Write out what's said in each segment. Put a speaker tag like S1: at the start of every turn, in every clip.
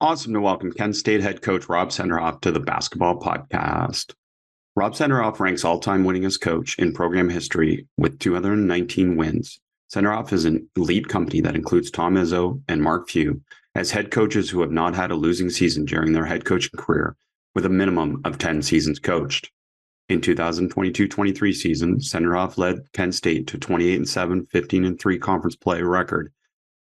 S1: Awesome to welcome Kent State head coach Rob Senderoff to the Basketball Podcast. Rob Senderoff ranks all time winningest coach in program history with 219 wins. Senderoff is an elite company that includes Tom Izzo and Mark Few as head coaches who have not had a losing season during their head coaching career with a minimum of 10 seasons coached. In 2022-23 season, Senderoff led Kent State to 28 and 7, 15 and 3 conference play record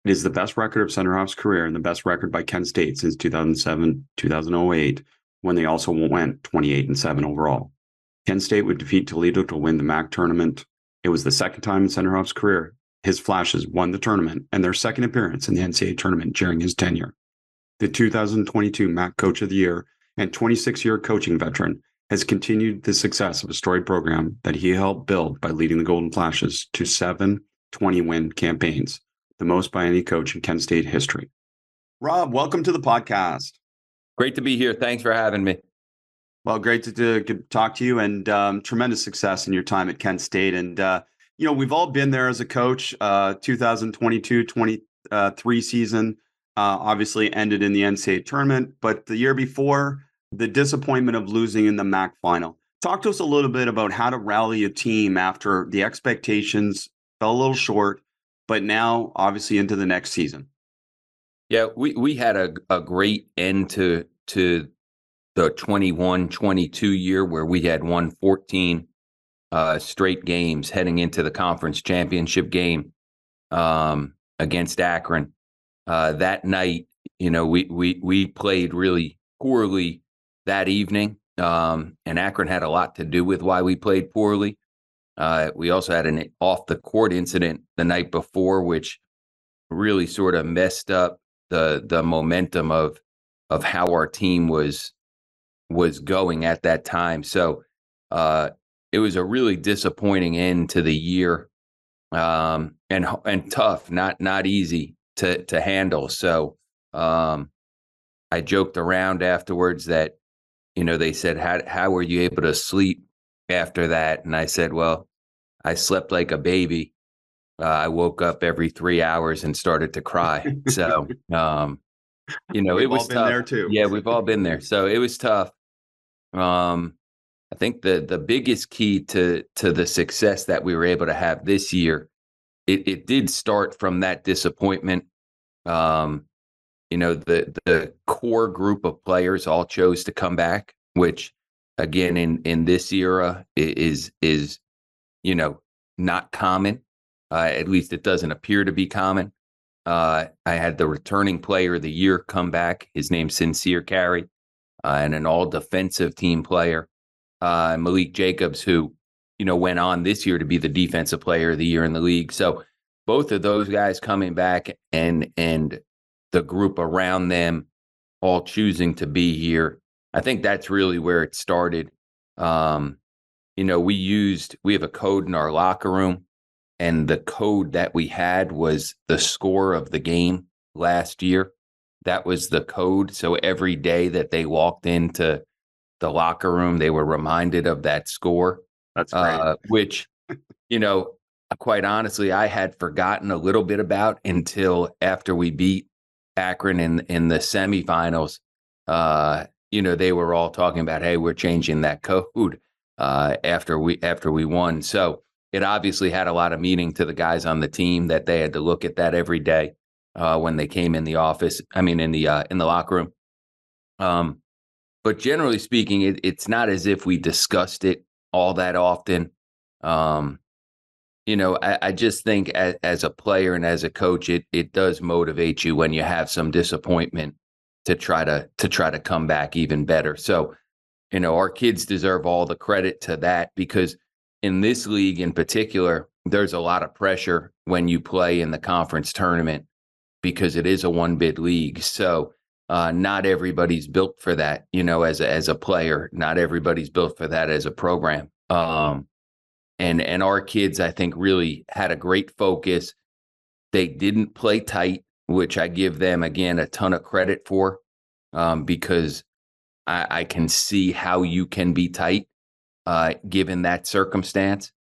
S1: it is the best record of Senderoff's career and the best record by Kent State since 2007 2008, when they also went 28 and 7 overall. Kent State would defeat Toledo to win the MAC tournament. It was the second time in Senderoff's career his Flashes won the tournament and their second appearance in the NCAA tournament during his tenure. The 2022 MAC Coach of the Year and 26 year coaching veteran has continued the success of a storied program that he helped build by leading the Golden Flashes to seven 20 win campaigns the most by any coach in Kent State history. Rob, welcome to the podcast.
S2: Great to be here. Thanks for having me.
S1: Well, great to, to talk to you and um, tremendous success in your time at Kent State. And, uh, you know, we've all been there as a coach. Uh, 2022 23 season uh, obviously ended in the NCAA tournament, but the year before, the disappointment of losing in the MAC final. Talk to us a little bit about how to rally a team after the expectations fell a little short but now obviously into the next season.
S2: Yeah, we, we had a, a great end to to the 21 22 year where we had won 14 uh, straight games heading into the conference championship game um, against Akron. Uh, that night, you know, we, we, we played really poorly that evening. Um, and Akron had a lot to do with why we played poorly. Uh, we also had an off the court incident the night before, which really sort of messed up the the momentum of of how our team was was going at that time. So uh, it was a really disappointing end to the year, um, and and tough, not not easy to to handle. So um, I joked around afterwards that you know they said how how were you able to sleep after that. And I said, well, I slept like a baby. Uh, I woke up every three hours and started to cry. So, um, you know,
S1: we've
S2: it was
S1: tough.
S2: there
S1: too.
S2: Yeah, we've all been there. So it was tough. Um, I think the the biggest key to to the success that we were able to have this year, it it did start from that disappointment. Um, you know, the the core group of players all chose to come back, which again in in this era is is you know not common. Uh, at least it doesn't appear to be common. Uh, i had the returning player of the year come back. His name's Sincere Carry uh, and an all defensive team player. Uh, Malique Jacobs who you know went on this year to be the defensive player of the year in the league. So both of those guys coming back and and the group around them all choosing to be here I think that's really where it started. Um, you know, we used we have a code in our locker room, and the code that we had was the score of the game last year. That was the code. So every day that they walked into the locker room, they were reminded of that score.
S1: That's great. Uh,
S2: which, you know, quite honestly, I had forgotten a little bit about until after we beat Akron in in the semifinals. Uh, you know, they were all talking about, hey, we're changing that code uh, after we after we won. So it obviously had a lot of meaning to the guys on the team that they had to look at that every day uh, when they came in the office. I mean, in the uh, in the locker room. Um, but generally speaking, it, it's not as if we discussed it all that often. Um, you know, I, I just think as, as, a player and as a coach, it it does motivate you when you have some disappointment to try to to try to come back even better. So, you know, our kids deserve all the credit to that because in this league in particular, there's a lot of pressure when you play in the conference tournament because it is a one bid league. So uh, not everybody's built for that, you know, as a, as a player. Not everybody's built for that as a program. Um, and and our kids, I think, really had a great focus. They didn't play tight, which I give them again a ton of credit for, um, because I, I, can see how you can be tight uh, given that circumstance.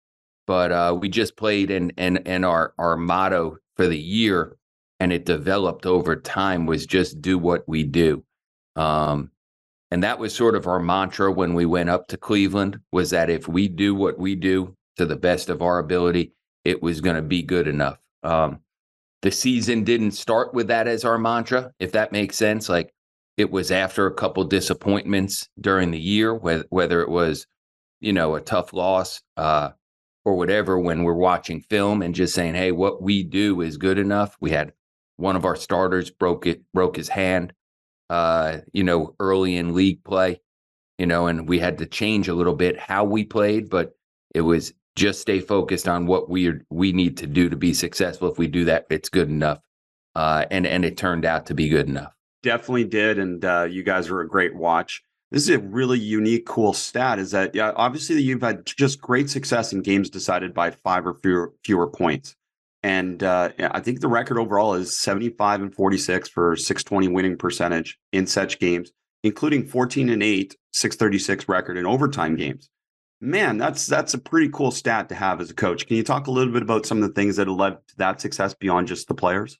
S2: But uh, we just played, and and and our our motto for the year and it developed over time was just do what we do. Um, and that was sort of our mantra when we went up to Cleveland was that if we do what we do to the best of our ability, it was going to be good enough. Um, the season didn't start with that as our mantra, if that makes sense. Like it was after a couple disappointments during the year, whether, whether it was, you know, a tough loss uh, or whatever, when we're watching film and just saying, hey, what we do is good enough. We had one of our starters broke it, broke his hand, uh, you know, early in league play, you know, and we had to change a little bit how we played, but it was just stay focused on what we we need to do to be successful. If we do that, it's good enough. Uh, and and it turned out to be good enough.
S1: Definitely did, and uh, you guys were a great watch. This is a really unique, cool stat. Is that yeah? Obviously, you've had just great success in games decided by five or fewer fewer points. And uh, I think the record overall is 75 and 46 for 620 winning percentage in such games, including 14 and 8, 636 record in overtime games. Man, that's that's a pretty cool stat to have as a coach. Can you talk a little bit about some of the things that have led to that success beyond just the players?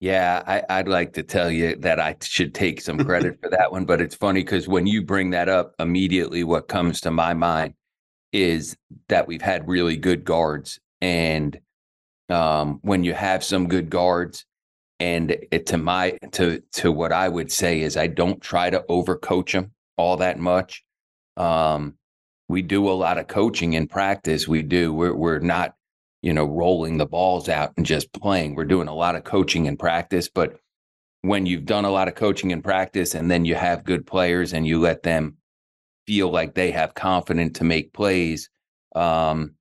S2: Yeah, I, would like to tell you that I should take some credit for that one, but it's funny because when you bring that up, immediately what comes to my mind is that we've had really good guards and um, when you have some good guards. And it, to my to to what I would say is I don't try to overcoach them all that much. Um, we do a lot of coaching in practice. We do. We're we're not you know rolling the balls out and just playing. We're doing a lot of coaching in practice. But when you've done a lot of coaching in practice and then you have good players and you let them feel like they have confidence to make plays, um,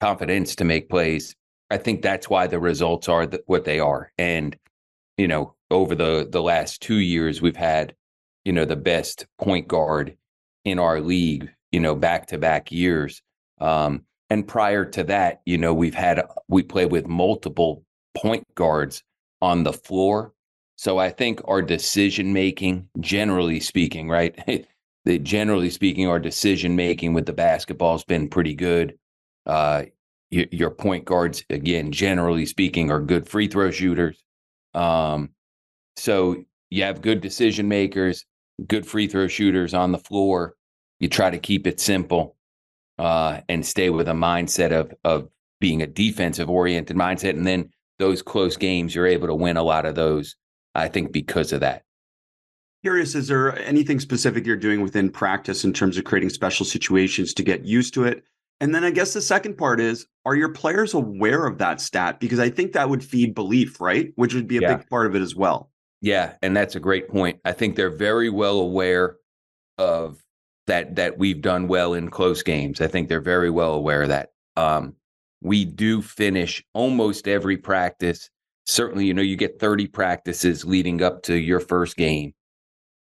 S2: confidence to make plays, I think that's why the results are th- what they are. And you know, over the the last two years, we've had you know the best point guard in our league. You know, back to back years. Um, and prior to that, you know, we've had we play with multiple point guards on the floor. So I think our decision making, generally speaking, right? generally speaking, our decision making with the basketball has been pretty good. Uh, your point guards, again, generally speaking, are good free throw shooters. Um, so you have good decision makers, good free throw shooters on the floor. You try to keep it simple uh, and stay with a mindset of of being a defensive oriented mindset. And then those close games, you're able to win a lot of those. I think because of that.
S1: Curious, is there anything specific you're doing within practice in terms of creating special situations to get used to it? And then I guess the second part is are your players aware of that stat? Because I think that would feed belief, right? Which would be a yeah. big part of it as well.
S2: Yeah, and that's a great point. I think they're very well aware of that that we've done well in close games. I think they're very well aware of that. Um, we do finish almost every practice. Certainly, you know, you get 30 practices leading up to your first game.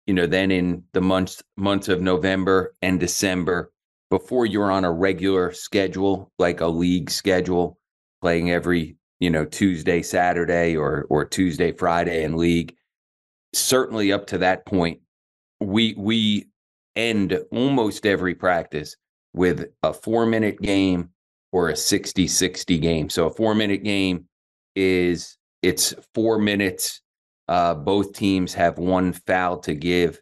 S2: You know, then in the months months of November and December, before you're on a regular schedule, like a league schedule, playing every, you know, Tuesday, Saturday or or Tuesday, Friday in league, certainly up to that point, we we end almost every practice with a 4-minute game or a 60-60 game. So a 4-minute game is it's 4 minutes uh, both teams have one foul to give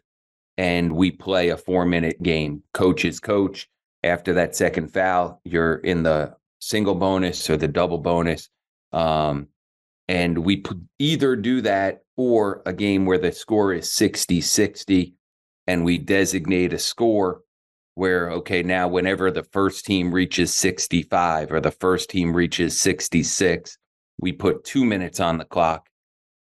S2: and we play a 4-minute game. Coaches coach, after that second foul, you're in the single bonus or the double bonus. Um, and we p- either do that or a game where the score is 60 60 and we designate a score where, okay, now whenever the first team reaches 65 or the first team reaches 66, we put two minutes on the clock.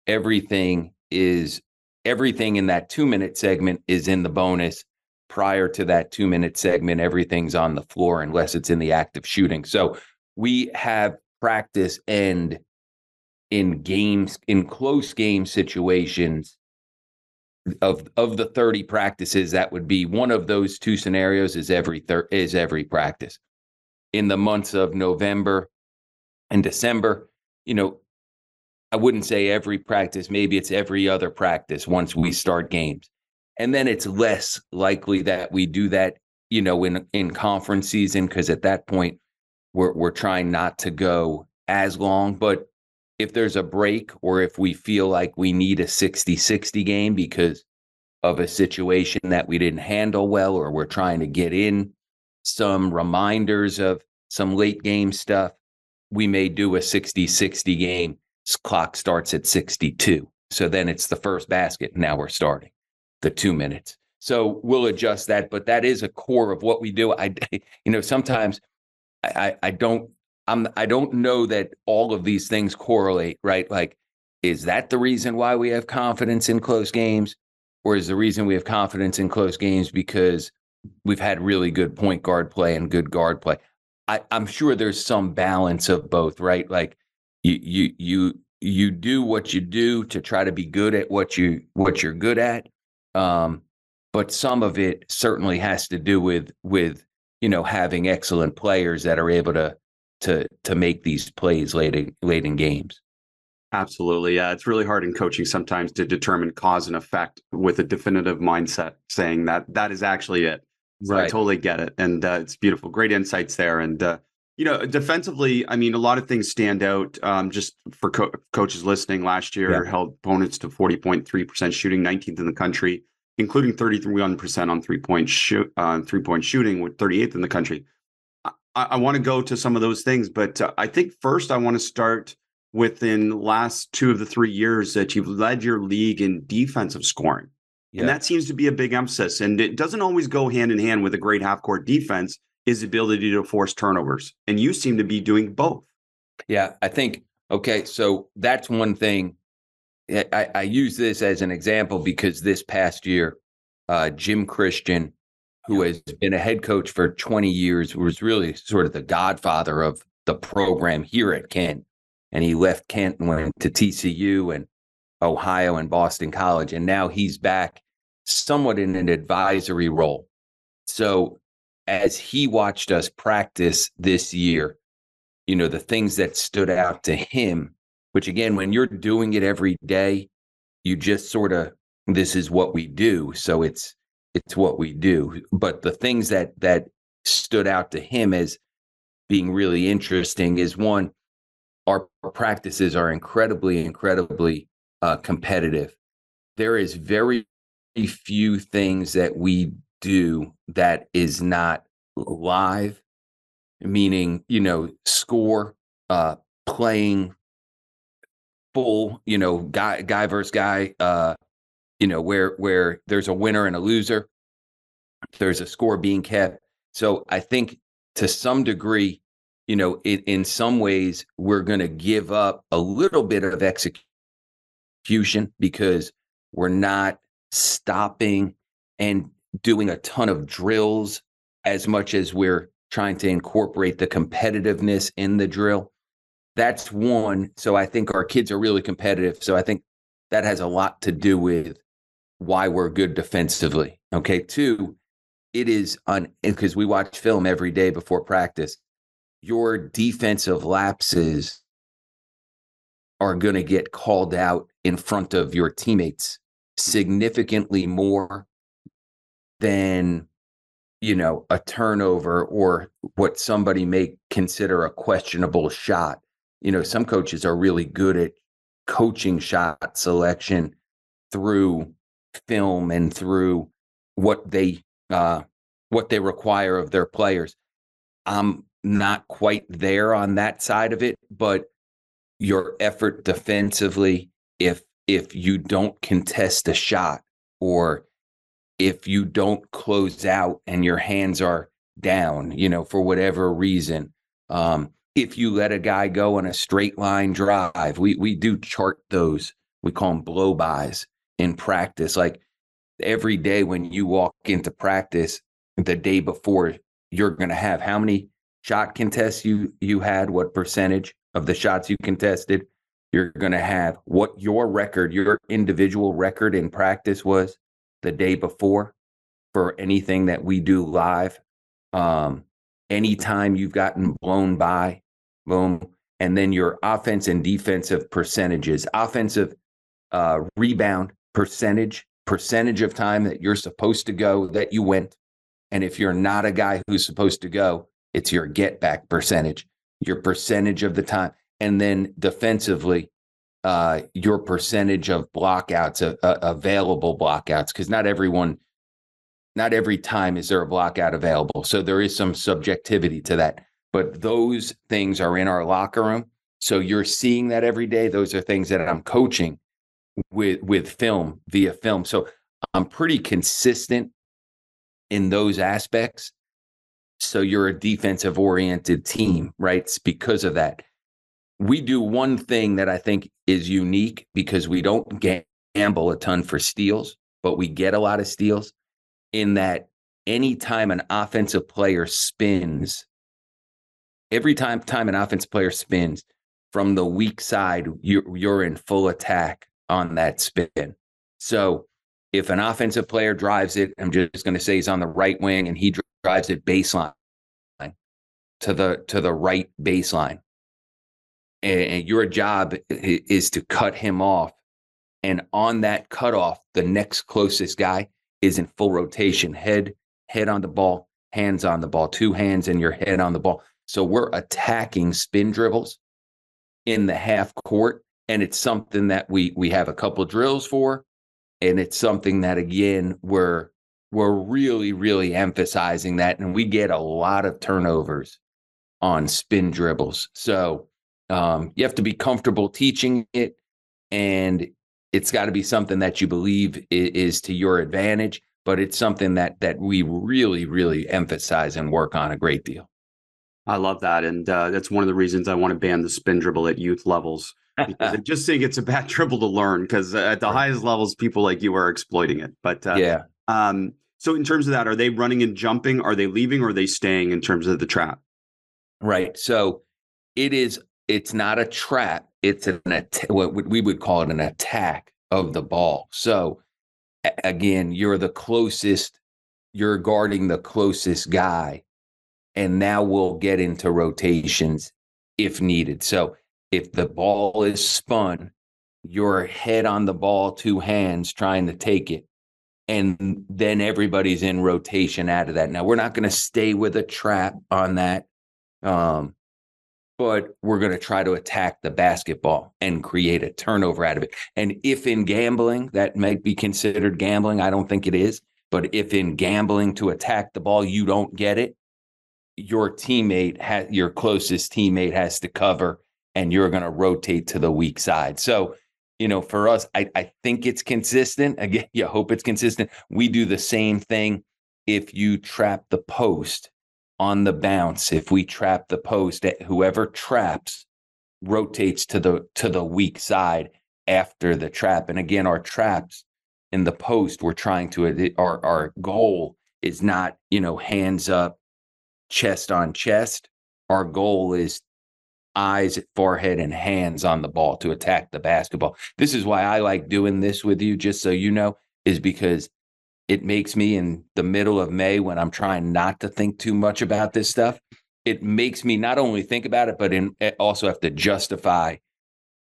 S2: Everything is everything in that two minute segment is in the bonus prior to that two minute segment, everything's on the floor unless it's in the act of shooting. So we have practice end in games in close game situations of of the 30 practices that would be one of those two scenarios is every thir- is every practice. In the months of November and December you know I wouldn't say every practice maybe it's every other practice once we start games. And then it's less likely that we do that you know in in conference season cuz at that point we're we're trying not to go as long. But if there's a break or if we feel like we need a 60 60 game because of a situation that we didn't handle well, or we're trying to get in some reminders of some late game stuff, we may do a 60 60 game. Clock starts at 62. So then it's the first basket. Now we're starting the two minutes. So we'll adjust that, but that is a core of what we do. I, you know, sometimes I, I don't I'm I don't know that all of these things correlate, right? Like, is that the reason why we have confidence in close games? Or is the reason we have confidence in close games because we've had really good point guard play and good guard play? I, I'm sure there's some balance of both, right? Like you you you you do what you do to try to be good at what you what you're good at. Um, but some of it certainly has to do with with you know having excellent players that are able to to to make these plays late in, late in games.
S1: Absolutely. Yeah. It's really hard in coaching sometimes to determine cause and effect with a definitive mindset saying that that is actually it. So right. I totally get it. And uh, it's beautiful. Great insights there. And, uh, you know, defensively, I mean, a lot of things stand out. Um, just for co- coaches listening, last year yeah. held opponents to 40.3% shooting, 19th in the country, including 31% on three point shoot, uh, three point shooting, with 38th in the country. I, I want to go to some of those things, but uh, I think first I want to start within last two of the three years that you've led your league in defensive scoring. Yeah. And that seems to be a big emphasis. And it doesn't always go hand in hand with a great half court defense, is the ability to force turnovers. And you seem to be doing both.
S2: Yeah, I think, okay, so that's one thing. I, I use this as an example because this past year, uh, Jim Christian who has been a head coach for 20 years, was really sort of the godfather of the program here at Kent. And he left Kent and went to TCU and Ohio and Boston College. And now he's back somewhat in an advisory role. So as he watched us practice this year, you know, the things that stood out to him, which again, when you're doing it every day, you just sort of, this is what we do. So it's, it's what we do. But the things that that stood out to him as being really interesting is one, our practices are incredibly, incredibly uh, competitive. There is very few things that we do that is not live, meaning you know score, uh, playing full, you know, guy guy versus guy, uh, you know, where where there's a winner and a loser, there's a score being kept. So I think to some degree, you know, in, in some ways, we're going to give up a little bit of execution because we're not stopping and doing a ton of drills as much as we're trying to incorporate the competitiveness in the drill. That's one. So I think our kids are really competitive. So I think that has a lot to do with why we're good defensively. Okay. Two, it is on because we watch film every day before practice. Your defensive lapses are going to get called out in front of your teammates significantly more than you know a turnover or what somebody may consider a questionable shot you know some coaches are really good at coaching shot selection through film and through what they uh, what they require of their players. I'm not quite there on that side of it, but your effort defensively, if if you don't contest a shot or if you don't close out and your hands are down, you know, for whatever reason, um, if you let a guy go on a straight line drive, we we do chart those. We call them blow bys in practice. Like every day when you walk into practice the day before you're going to have how many shot contests you you had what percentage of the shots you contested You're going to have what your record, your individual record in practice was the day before for anything that we do live. Um, anytime you've gotten blown by, boom. And then your offense and defensive percentages, offensive uh, rebound percentage, percentage of time that you're supposed to go that you went. And if you're not a guy who's supposed to go, it's your get back percentage, your percentage of the time. And then defensively, uh, your percentage of blockouts, uh, uh, available blockouts, because not everyone, not every time is there a blockout available. So there is some subjectivity to that. But those things are in our locker room. So you're seeing that every day. Those are things that I'm coaching with with film via film. So I'm pretty consistent in those aspects. So you're a defensive oriented team, right? It's because of that. We do one thing that I think is unique because we don't gamble a ton for steals, but we get a lot of steals in that anytime an offensive player spins, every time time an offensive player spins from the weak side, you're, you're in full attack on that spin. So if an offensive player drives it, I'm just going to say he's on the right wing and he drives it baseline to the to the right baseline. And your job is to cut him off. And on that cutoff, the next closest guy is in full rotation, head head on the ball, hands on the ball, two hands and your head on the ball. So we're attacking spin dribbles in the half court and it's something that we we have a couple drills for and it's something that again we're we're really really emphasizing that and we get a lot of turnovers on spin dribbles. So um, you have to be comfortable teaching it and it's got to be something that you believe is, is to your advantage but it's something that that we really really emphasize and work on a great deal.
S1: I love that and uh, that's one of the reasons i want to ban the spin dribble at youth levels just think it's a bad dribble to learn because at the right. highest levels, people like you are exploiting it. But uh,
S2: yeah.
S1: Um, so in terms of that, are they running and jumping? Are they leaving or are they staying in terms of the trap?
S2: Right. So it is. It's not a trap. It's an what we would call it an attack of the ball. So again, you're the closest. You're guarding the closest guy, and now we'll get into rotations if needed. So if the ball is spun, your head on the ball, two hands trying to take it. And then everybody's in rotation out of that. Now, we're not going to stay with a trap on that. Um, but we're going to try to attack the basketball and create a turnover out of it. And if in gambling, that might be considered gambling. I don't think it is. But if in gambling to attack the ball, you don't get it, your teammate, ha- your closest teammate has to cover and you're going to rotate to the weak side. So, you know, for us, I, I think it's consistent. Again, you hope it's consistent. We do the same thing if you trap the post on the bounce. If we trap the post, eh, whoever traps rotates to the to the weak side after the trap. And again, our traps in the post, we're trying to our our goal is not, you know, hands up, chest on chest. Our goal is eyes, forehead, and hands on the ball to attack the basketball. This is why I like doing this with you, just so you know, is because it makes me in the middle of May when I'm trying not to think too much about this stuff. It makes me not only think about it, but in, also have to justify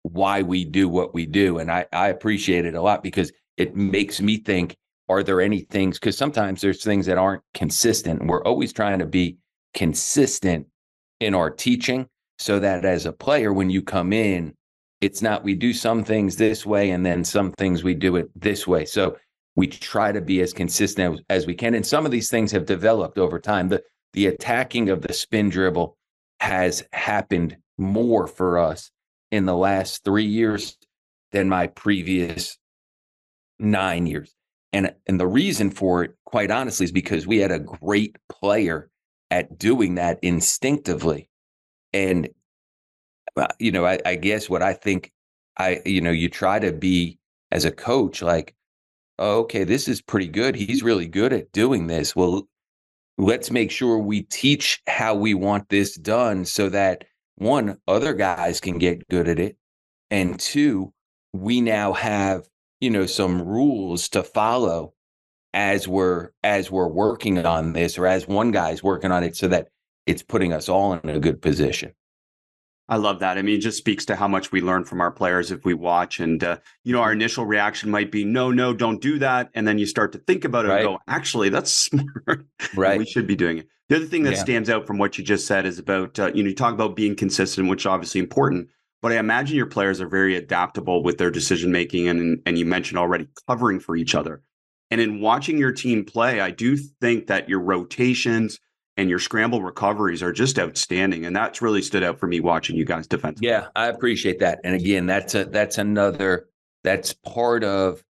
S2: why we do what we do. And I, I appreciate it a lot because it makes me think are there any things? Because sometimes there's things that aren't consistent. We're always trying to be consistent in our teaching so that as a player, when you come in, it's not we do some things this way and then some things we do it this way. So we try to be as consistent as, we can. And some of these things have developed over time. The the attacking of the spin dribble has happened more for us in the last three years than my previous nine years. And and the reason for it, quite honestly, is because we had a great player at doing that instinctively and uh, you know I, I guess what i think i you know you try to be as a coach like oh, okay this is pretty good. He's really good at doing this. Well let's make sure we teach how we want this done so that one other guys can get good at it and two, we now have you know some rules to follow as we're as we're working on this, or as one guy's working on it, so that it's putting us all in a good position.
S1: I love that. I mean, it just speaks to how much we learn from our players if we watch. And, uh, you know, our initial reaction might be, no, no, don't do that. And then you start to think about it right. and go, actually, that's smart.
S2: Right.
S1: we should be doing it. The other thing that yeah. stands out from what you just said is about, uh, you know, you talk about being consistent, which is obviously important. But I imagine your players are very adaptable with their decision making. And, and you mentioned already covering for each other. And in watching your team play, I do think that your rotations, and your scramble recoveries are just outstanding. And that's really stood out for me watching you guys defense.
S2: Yeah, I appreciate that. And again, that's a that's another that's part of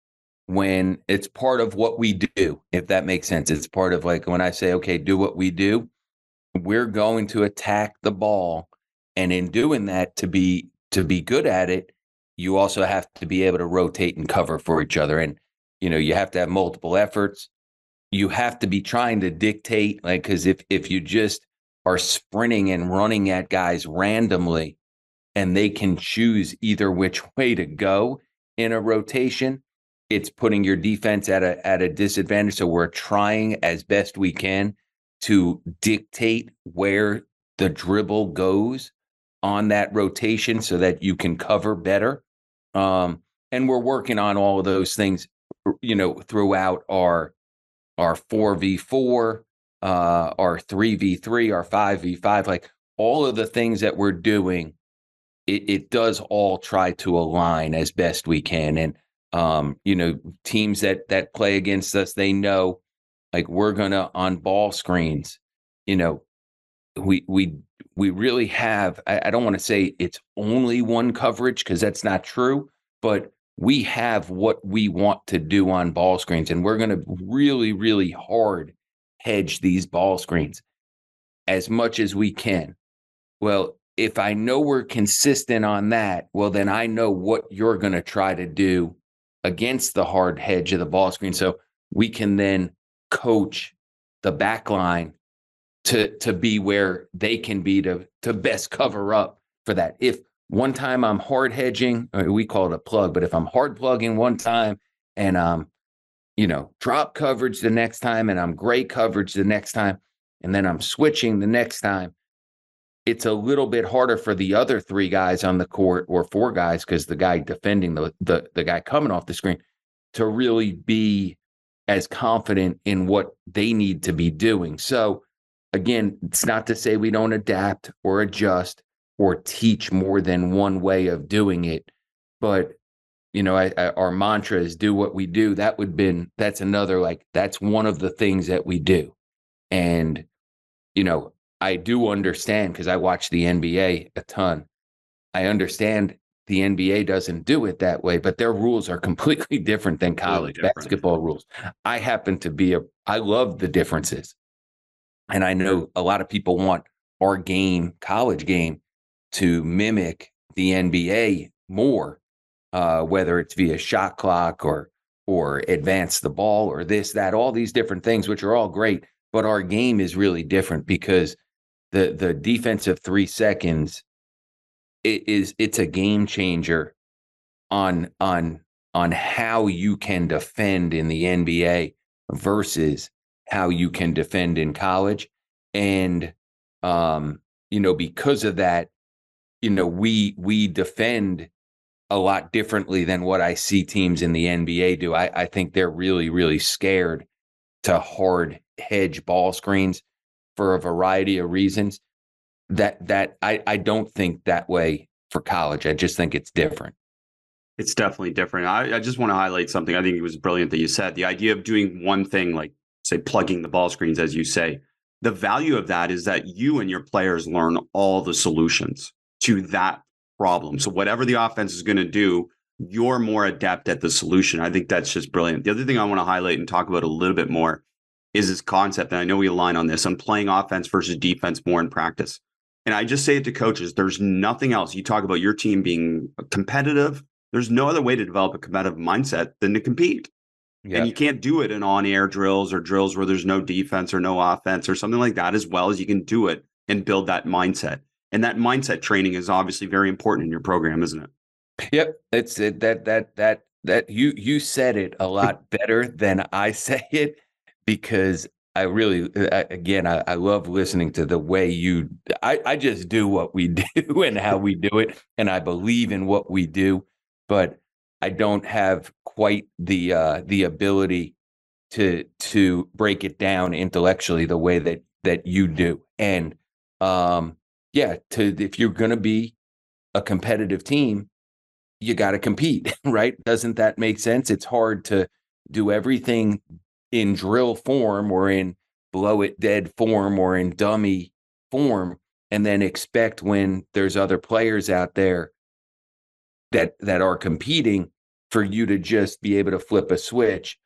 S2: when it's part of what we do, if that makes sense. It's part of like when I say, okay, do what we do, we're going to attack the ball. And in doing that, to be to be good at it, you also have to be able to rotate and cover for each other. And you know, you have to have multiple efforts you have to be trying to dictate like because if if you just are sprinting and running at guys randomly and they can choose either which way to go in a rotation it's putting your defense at a at a disadvantage. So we're trying as best we can to dictate where the dribble goes on that rotation so that you can cover better. Um, and we're working on all of those things you know throughout our our 4v4, uh, our 3v3, our 5v5, like all of the things that we're doing, it, it does all try to align as best we can. And, um, you know, teams that that play against us, they know like we're gonna on ball screens, you know, we we we really have I, I don't want to say it's only one coverage because that's not true, but we have what we want to do on ball screens, and we're going to really, really hard hedge these ball screens as much as we can. Well, if I know we're consistent on that, well, then I know what you're going to try to do against the hard hedge of the ball screen. So we can then coach the back line to to be where they can be to to best cover up for that. If one time I'm hard hedging, uh, we call it a plug, but if I'm hard plugging one time and I'm, you know, drop coverage the next time and I'm gray coverage the next time, and then I'm switching the next time, it's a little bit harder for the other three guys on the court or four guys because the guy defending the, the the guy coming off the screen to really be as confident in what they need to be doing. So again, it's not to say we don't adapt or adjust or teach more than one way of doing it. But you know, I, I, our mantra is do what we do. That would been that's another like that's one of the things that we do, and you know, I do understand because I watch the NBA a ton. I understand the NBA doesn't do it that way, but their rules are completely different than college different. basketball rules. I happen to be a I love the differences. And I know a lot of people want our game, college game, to mimic the NBA more, uh, whether it's via shot clock or or advance the ball or this that all these different things, which are all great. But our game is really different because the the defensive three seconds it is it's a game changer on on on how you can defend in the NBA versus how you can defend in college and um you know because of that you know we we defend a lot differently than what I see teams in the NBA do. I, I think they're really really scared to hard hedge ball screens for a variety of reasons. That that I I don't think that way for college. I just think it's different.
S1: It's definitely different. I, I just want to highlight something. I think it was brilliant that you said the idea of doing one thing, like say plugging the ball screens, as you say. The value of that is that you and your players learn all the solutions to that problem. So whatever the offense is going to do, you're more adept at the solution. I think that's just brilliant. The other thing I want to highlight and talk about a little bit more is this concept. And I know we align on this. I'm playing offense versus defense more in practice. And I just say it to coaches there's nothing else. You talk about your team being competitive. There's no other way to develop a competitive mindset than to compete. Yeah. And you can't do it in on air drills or drills where there's no defense or no offense or something like that, as well as you can do it and build that mindset. And that mindset training is obviously very important in your program, isn't it?
S2: Yep, it's it, that that that that you you said it a lot better than I say it because I really I, again I, I love listening to the way you I, I just do what we do and how we do it and I believe in what we do, but I don't have quite the uh the ability to to break it down intellectually the way that that you do. And um yeah, to if you're gonna be a competitive team, you got to compete, right? Doesn't that make sense? It's hard to do everything in drill form or in blow it dead form or in dummy form and then expect when there's other players out there that that are competing for you to just be able to flip a switch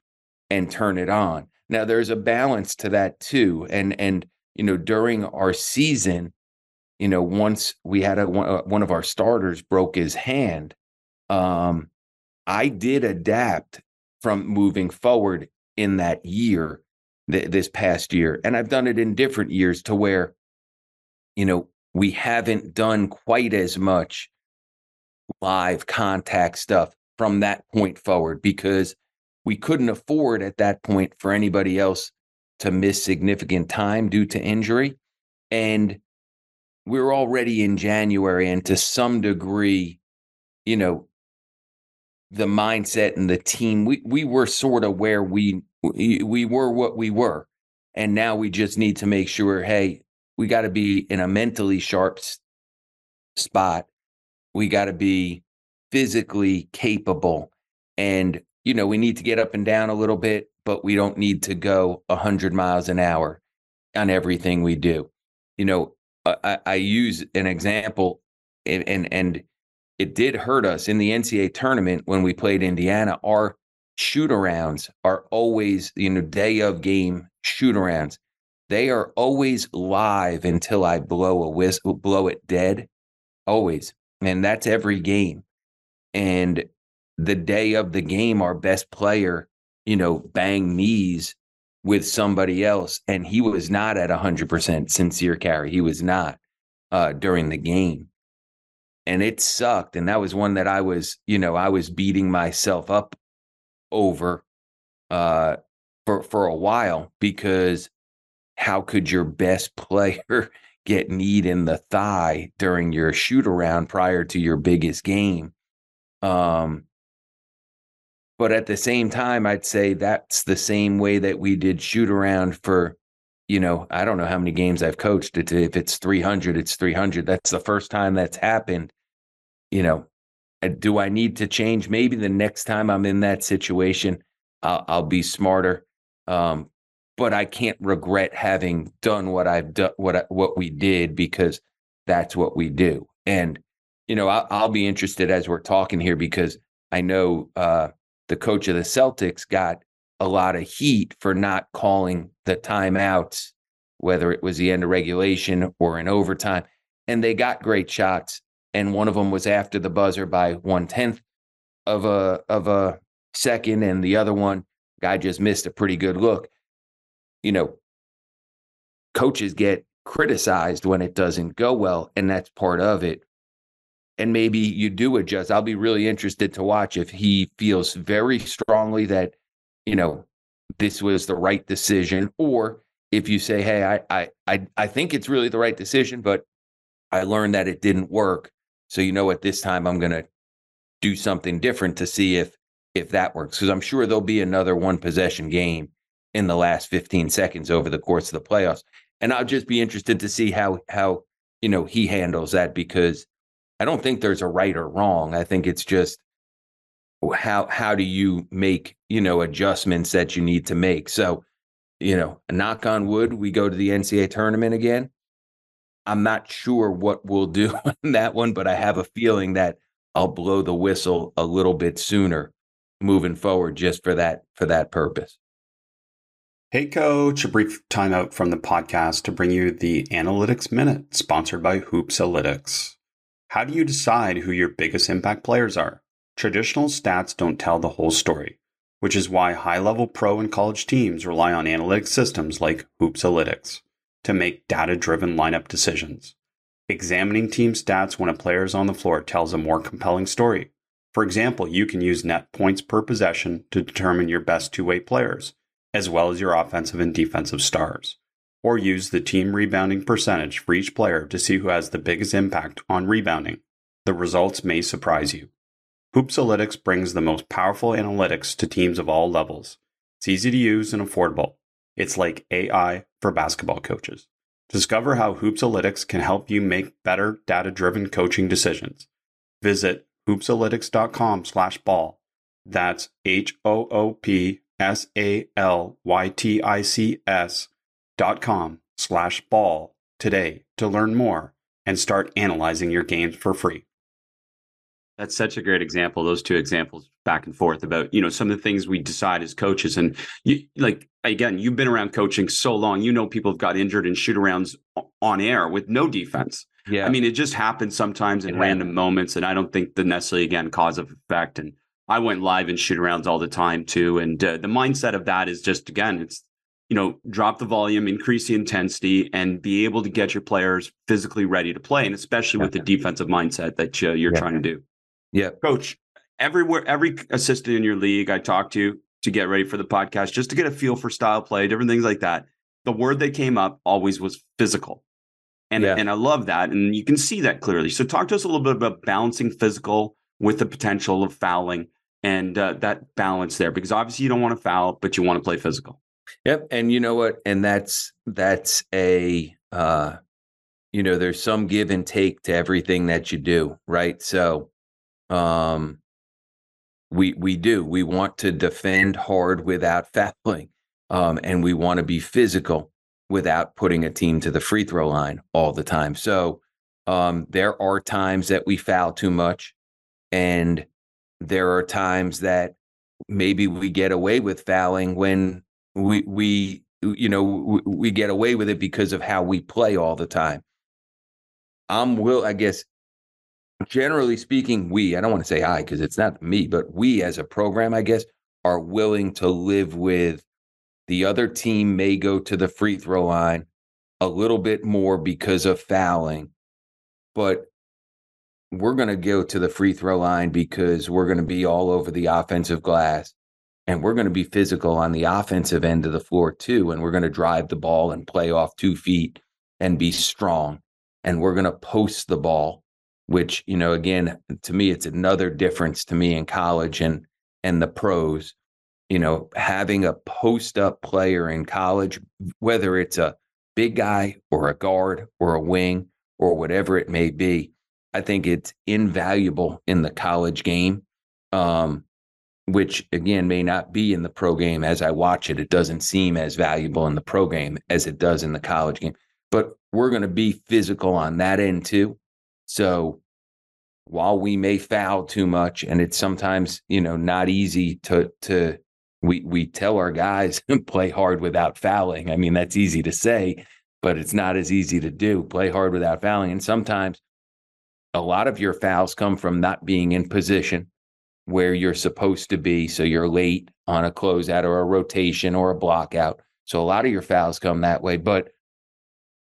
S2: and turn it on. Now there's a balance to that too and and you know during our season you know once we had a one, uh, of our starters broke his hand um, I did adapt from moving forward in that year, th- this past year. And I've done it in different years to where, you know, we haven't done quite as much live contact stuff from that point forward because we couldn't afford at that point for anybody else to miss significant time due to injury. And we're already in January, and to some degree, you know, the mindset and the team we we were sort of where we we were what we were. And now we just need to make sure hey we got to be in a mentally sharp spot. We got to be physically capable. And you know we need to get up and down a little bit but we don't need to go 100 miles an hour on everything we do. You know i, I use an example and and, and it did hurt us in the NCAA tournament when we played Indiana. Our shoot arounds are always, you know, day of game shoot arounds. They are always live until I blow a whistle, blow it dead. Always. And that's every game. And the day of the game, our best player, you know, bang knees with somebody else. And he was not at 100% Sincere Carry. He was not uh, during the game and it sucked and that was one that i was you know i was beating myself up over uh for for a while because how could your best player get kneed in the thigh during your shoot around prior to your biggest game um but at the same time i'd say that's the same way that we did shoot around for you know, I don't know how many games I've coached. If it's 300, it's 300. That's the first time that's happened. You know, do I need to change? Maybe the next time I'm in that situation, I'll, I'll be smarter. Um, but I can't regret having done what I've done, what what we did, because that's what we do. And you know, I'll, I'll be interested as we're talking here because I know uh, the coach of the Celtics got a lot of heat for not calling the timeouts, whether it was the end of regulation or in overtime. And they got great shots. And one of them was after the buzzer by one tenth of a of a second, and the other one, guy just missed a pretty good look. You know, coaches get criticized when it doesn't go well, and that's part of it. And maybe you do adjust. I'll be really interested to watch if he feels very strongly that you know, this was the right decision, or if you say, hey, I I I, I think it's really the right decision, but I learned that it didn't work. So you know what, this time I'm gonna do something different to see if if that works. Because I'm sure there'll be another one possession game in the last 15 seconds over the course of the playoffs. And I'll just be interested to see how how you know he handles that because I don't think there's a right or wrong. I think it's just how how do you make you know adjustments that you need to make so you know knock on wood we go to the ncaa tournament again i'm not sure what we'll do on that one but i have a feeling that i'll blow the whistle a little bit sooner moving forward just for that for that purpose
S1: Hey, coach, a brief timeout from the podcast to bring you the Analytics Minute, sponsored by Hoopsalytics. How do you decide who your biggest impact players are? Traditional stats don't tell the whole story, which is why high level pro and college teams rely on analytics systems like Hoopsalytics to make data driven lineup decisions. Examining team stats when a player is on the floor tells a more compelling story, For example, you can use net points per possession to determine your best two way players, as well as your offensive and defensive stars. Or use the team rebounding percentage for each player to see who has the biggest impact on rebounding. The results may surprise you. Hoopsalytics brings the most powerful analytics to teams of all levels. It's easy to use and affordable. It's like AI for basketball coaches. Discover how Hoopsalytics can help you make better data-driven coaching decisions. Visit hoopsalytics.com slash ball. That's H-O-O-P-S-A-L-Y-T-I-C-S dot com slash ball today to learn more and start analyzing your games for free. That's such a great example. Those two examples back and forth about, you know, some of the things we decide as coaches. And you like again, you've been around coaching so long, you know people have got injured in shoot arounds on air with no defense. Yeah. I mean, it just happens sometimes in random moments. And I don't think the necessarily again cause of effect. And I went live in shoot arounds all the time too. And uh, the mindset of that is just again, it's you know, drop the volume, increase the intensity, and be able to get your players physically ready to play, and especially with the defensive mindset that you're yeah. trying to do.
S2: Yeah,
S1: coach. Everywhere, every assistant in your league I talked to to get ready for the podcast, just to get a feel for style play, different things like that. The word that came up always was physical, and yeah. and I love that, and you can see that clearly. So, talk to us a little bit about balancing physical with the potential of fouling and uh, that balance there, because obviously you don't want to foul, but you want to play physical.
S2: Yep, and you know what? And that's that's a uh, you know, there's some give and take to everything that you do, right? So, um, we we do we want to defend hard without fouling, um, and we want to be physical without putting a team to the free throw line all the time. So, um, there are times that we foul too much, and there are times that maybe we get away with fouling when we we you know we, we get away with it because of how we play all the time. I'm will I guess generally speaking, we, I don't want to say I because it's not me, but we as a program, I guess, are willing to live with the other team may go to the free throw line a little bit more because of fouling, but we're going to go to the free throw line because we're going to be all over the offensive glass and we're going to be physical on the offensive end of the floor too. And we're going to drive the ball and play off two feet and be strong. And we're going to post the ball which you know again to me it's another difference to me in college and and the pros you know having a post up player in college whether it's a big guy or a guard or a wing or whatever it may be i think it's invaluable in the college game um, which again may not be in the pro game as i watch it. It doesn't seem as valuable in the pro game as it does in the college game. But we're going to be physical on that end too. So while we may foul too much, and it's sometimes you know not easy to to we we tell our guys play hard without fouling. I mean that's easy to say, but it's not as easy to do. Play hard without fouling, and sometimes a lot of your fouls come from not being in position where you're supposed to be. So you're late on a closeout or a rotation or a block out. So a lot of your fouls come that way. But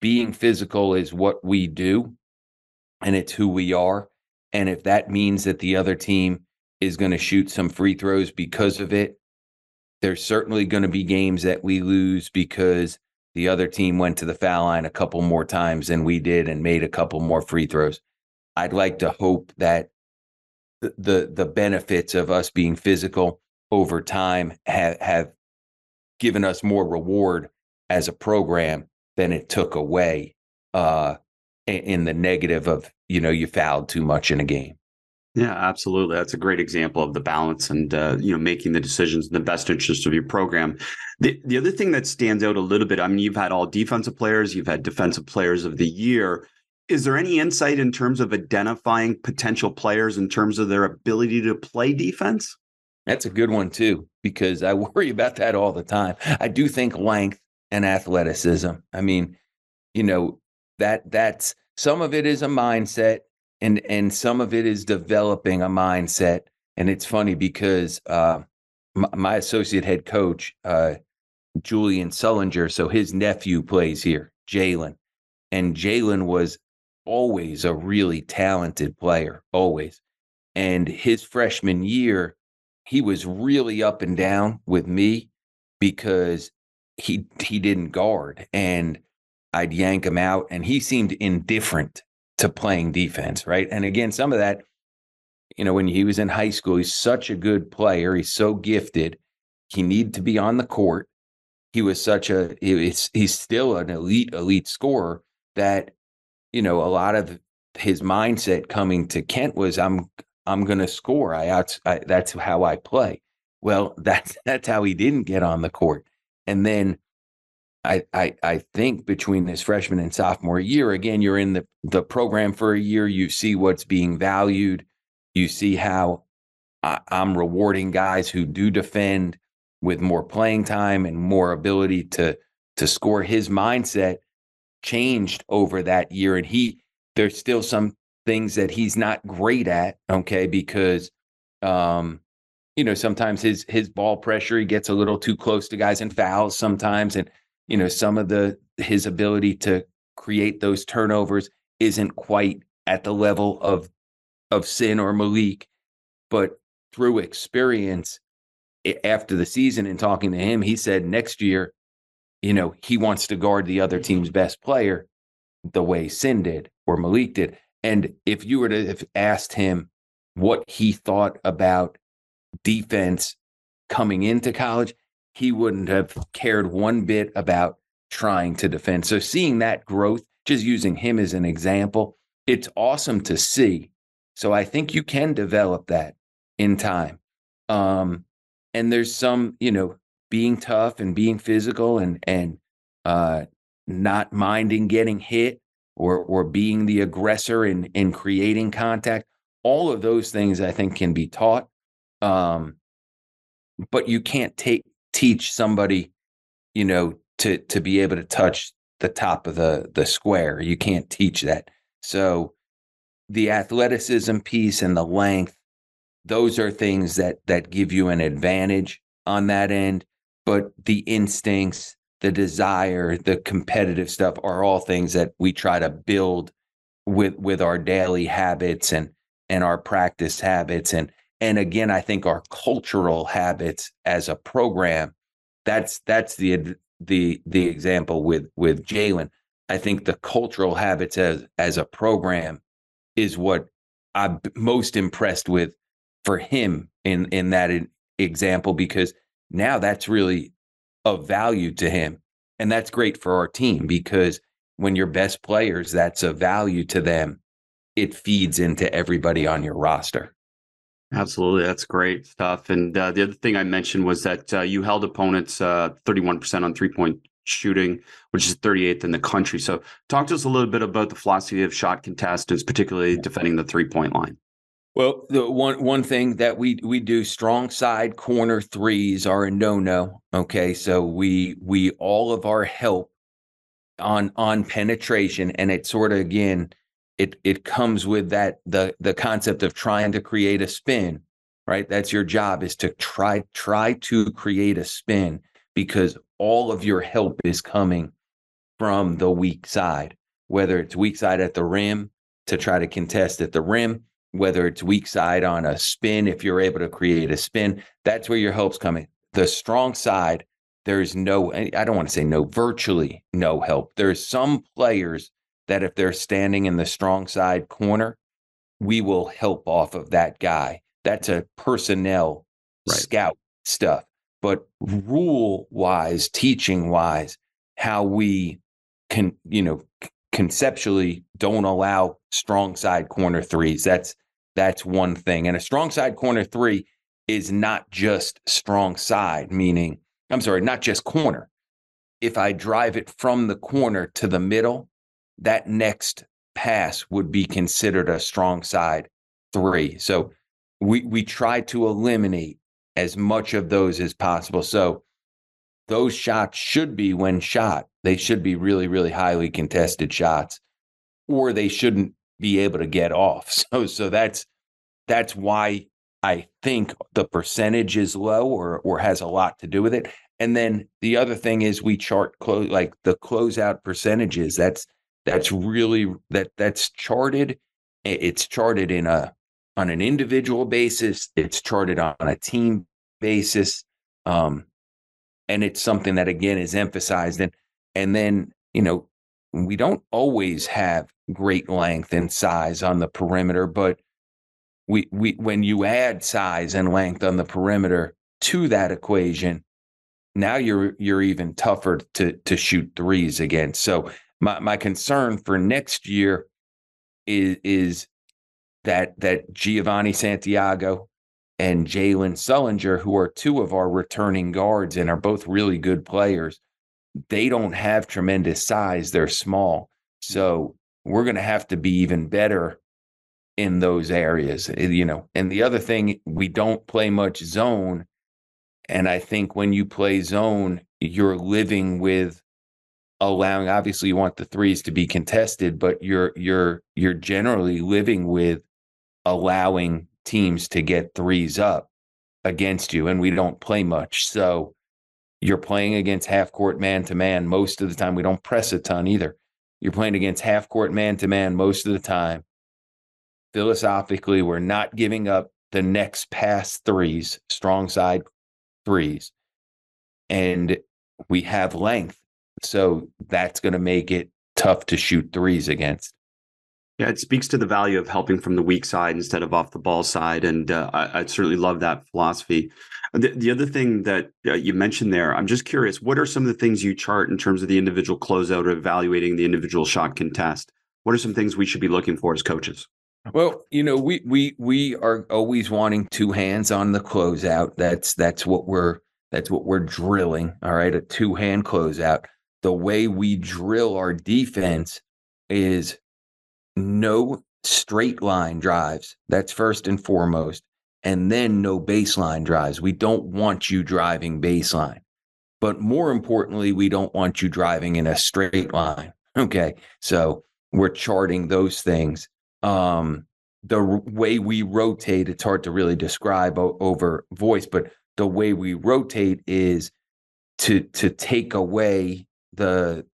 S2: being physical is what we do and it's who we are. And if that means that the other team is going to shoot some free throws because of it, there's certainly going to be games that we lose because the other team went to the foul line a couple more times than we did and made a couple more free throws. I'd like to hope that the the, benefits of us being physical over time have, have given us more reward as a program than it took away uh, in the negative of you know you fouled too much in a game.
S1: Yeah, absolutely. That's a great example of the balance and uh, you know making the decisions in the best interest of your program. The the other thing that stands out a little bit, I mean, you've had all defensive players, you've had defensive players of the year. Is there any insight in terms of identifying potential players in terms of their ability to play defense?
S2: That's a good one too, because I worry about that all the time. I do think length and athleticism. I mean, you know, that that's some of it is a mindset and and some of it is developing a mindset and it's funny because uh, my, my, associate head coach uh, julian sullinger so his nephew plays here jalen and jalen was always a really talented player always And his freshman year, he was really up and down with me because he he didn't guard and I'd yank him out and he seemed indifferent to playing defense, right? And again, some of that, you know, when he was in high school, he's such a good player, he's so gifted. He needed to be on the court. He was such a he's he's still an elite elite scorer that you know, a lot of his mindset coming to Kent was I'm I'm going to score. I, out, I that's how I play. Well, that's that's how he didn't get on the court. And then I, I I think between his freshman and sophomore year, again, you're in the the program for a year. You see what's being valued. You see how I, I'm rewarding guys who do defend with more playing time and more ability to to score. His mindset changed over that year, and he there's still some things that he's not great at. Okay, because um, you know sometimes his his ball pressure he gets a little too close to guys and fouls sometimes, and you know some of the his ability to create those turnovers isn't quite at the level of of Sin or Malique, but through experience after the season and talking to him, he said next year, you know, he wants to guard the other team's best player the way Sin did or Malique did. And if you were to have asked him what he thought about defense coming into college, he wouldn't have cared one bit about trying to defend. So seeing that growth, just using him as an example, it's awesome to see. So I think you can develop that in time. Um, and there's some, you know, being tough and being physical and and uh, not minding getting hit or or being the aggressor in in creating contact. All of those things I think can be taught. Um, but you can't take teach somebody, you know, to to be able to touch the top of the the square. You can't teach that. So the athleticism piece and the length, those are things that that give you an advantage on that end. But the instincts, the desire, the competitive stuff are all things that we try to build with with our daily habits and and our practice habits. And and again I think our cultural habits as a program that's that's the the the example with with Jalen. I think the cultural habits as as a program is what I'm most impressed with for him in in that example because now that's really of value to him. And that's great for our team because when your best players, that's a value to them. It feeds into everybody on your roster.
S1: Absolutely. That's great stuff. And uh, the other thing I mentioned was that uh, you held opponents uh, 31% on three point shooting, which is 38th in the country. So, talk to us a little bit about the philosophy of shot contestants, particularly defending the three point line.
S2: Well, the one one thing that we we do strong side corner threes are a no no. Okay, so we we all of our help on on penetration, and it sort of again it it comes with that the the concept of trying to create a spin, right? That's your job is to try try to create a spin because all of your help is coming from the weak side, whether it's weak side at the rim to try to contest at the rim whether it's weak side on a spin, if you're able to create a spin, that's where your help's coming. The strong side, there's no, I don't want to say no, virtually no help. There's some players that if they're standing in the strong side corner, we will help off of that guy. That's a personnel right. scout stuff. But rule wise, teaching wise, how we can, you know, conceptually don't allow strong side corner threes. That's that's one thing. And a strong side corner three is not just strong side, meaning, I'm sorry, not just corner. If I drive it from the corner to the middle, that next pass would be considered a strong side three. So we we try to eliminate as much of those as possible. So those shots should be when shot, they should be really, really highly contested shots, or they shouldn't be able to get off. So so that's that's why I think the percentage is low or or has a lot to do with it. And then the other thing is we chart close like the closeout percentages. That's that's really that that's charted. It's charted in a on an individual basis, it's charted on a team basis. Um, and it's something that again is emphasized and and then you know we don't always have great length and size on the perimeter but we we when you add size and length on the perimeter to that equation now you're you're even tougher to to shoot threes against so my my concern for next year is is that that Giovanni Santiago and Jalen Sullinger, who are two of our returning guards and are both really good players, they don't have tremendous size. They're small. So we're going to have to be even better in those areas, eh, you know. And the other thing, we don't play much zone. And I think when you play zone, you're living with allowing obviously you want the threes to be contested, but you're you're you're generally living with allowing teams to get threes up against you, and we don't play much. So you're playing against half court man to man most of the time. We don't press a ton either. You're playing against half court man to man most of the time. Philosophically, we're not giving up the next pass threes, strong side threes. And we have length. So that's going to make it tough to shoot threes against.
S1: Yeah, it speaks to the value of helping from the weak side instead of off the ball side, and uh, I, I, certainly love that philosophy. The, the other thing that uh, you mentioned there, I'm just curious, what are some of the things you chart in terms of the individual closeout or evaluating the individual shot contest? What are some things we should be looking for as coaches?
S2: Well, you know, we we we are always wanting two hands on the closeout. That's that's what we're that's what we're drilling. All right, a two hand closeout. The way we drill our defense is no straight line drives. That's first and foremost. And then no baseline drives. We don't want you driving baseline. But more importantly, we don't want you driving in a straight line. Okay. So we're charting those things. Um, the r- way we rotate, it's hard to really describe o- over voice, but the way we rotate is to to take away the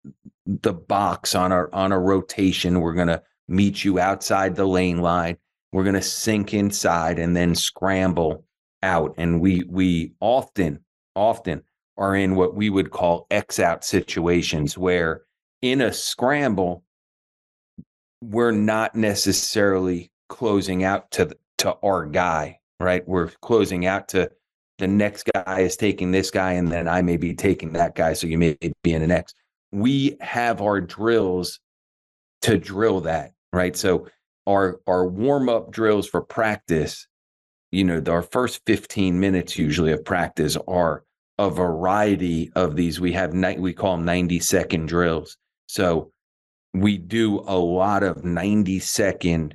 S2: the box on our on a rotation. We're gonna meet you outside the lane line. We're going to sink inside and then scramble out. And we we often often are in what we would call X out situations where in a scramble we're not necessarily closing out to to our guy, right? We're closing out to the next guy is taking this guy and then I may be taking that guy so you may be in an X. We have our drills to drill that right? So our our warm up drills for practice, you know, our first 15 minutes usually of practice are a variety of these. We have night we call them 90 second drills. So we do a lot of 90 second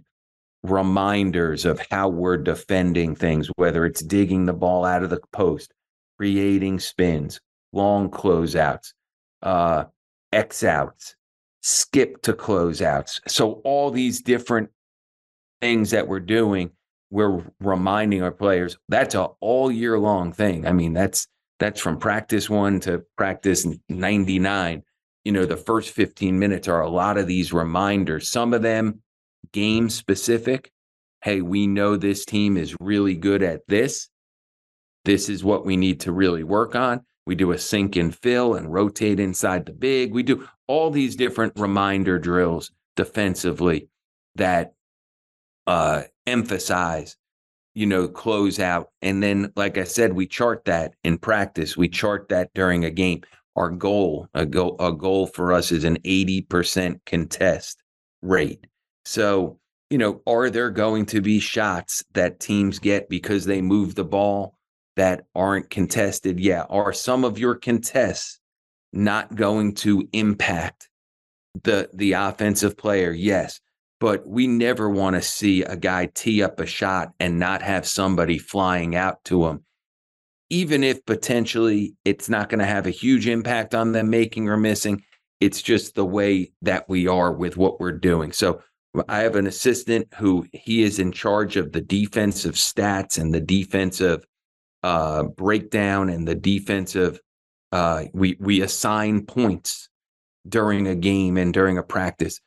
S2: reminders of how we're defending things, whether it's digging the ball out of the post, creating spins, long closeouts, uh, X outs, skip to closeouts. So all these different things that we're doing, we're reminding our players that's a all year long thing. I mean, that's that's from practice one to practice 99. You know, the first 15 minutes are a lot of these reminders. Some of them game specific. Hey, we know this team is really good at this. This is what we need to really work on. We do a sink and fill and rotate inside the big. We do all these different reminder drills defensively that uh, emphasize, you know, close out. And then, like I said, we chart that in practice. We chart that during a game. Our goal, a goal, a goal for us is an 80% contest rate. So, you know, are there going to be shots that teams get because they move the ball that aren't contested, yeah, are some of your contests not going to impact the the offensive player? Yes. But we never want to see a guy tee up a shot and not have somebody flying out to him. Even if potentially it's not going to have a huge impact on them making or missing, it's just the way that we are with what we're doing. So I have an assistant who he is in charge of the defensive stats and the defensive uh, breakdown and the defensive. Uh, we we assign points during a game and during a practice.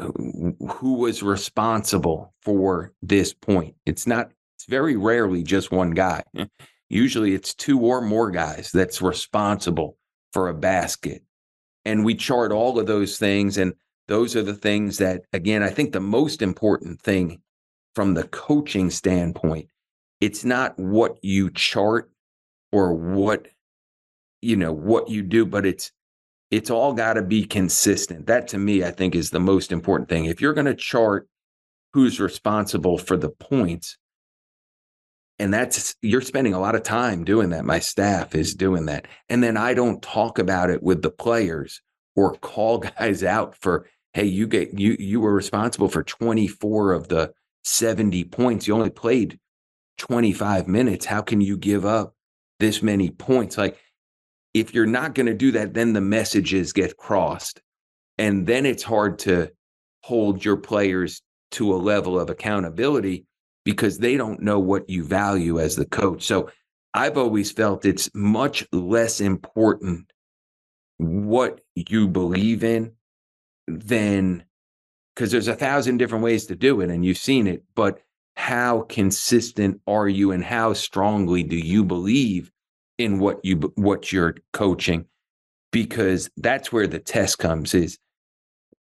S2: who was responsible for this point. It's not, it's very rarely just one guy. Usually it's two or more guys that's responsible for a basket. And we chart all of those things. And those are the things that, again, I think the most important thing from the coaching standpoint, it's not what you chart or what, you know, what you do, but it's, it's all got to be consistent. That to me, I think is the most important thing. If you're going to chart who's responsible for the points, and that's you're spending a lot of time doing that my staff is doing that and then i don't talk about it with the players or call guys out for hey you get you you were responsible for 24 of the 70 points you only played 25 minutes how can you give up this many points like if you're not going to do that then the messages get crossed and then it's hard to hold your players to a level of accountability because they don't know what you value as the coach. So I've always felt it's much less important what you believe in than because there's a thousand different ways to do it and you've seen it, but how consistent are you and how strongly do you believe in what you what you're coaching? Because that's where the test comes is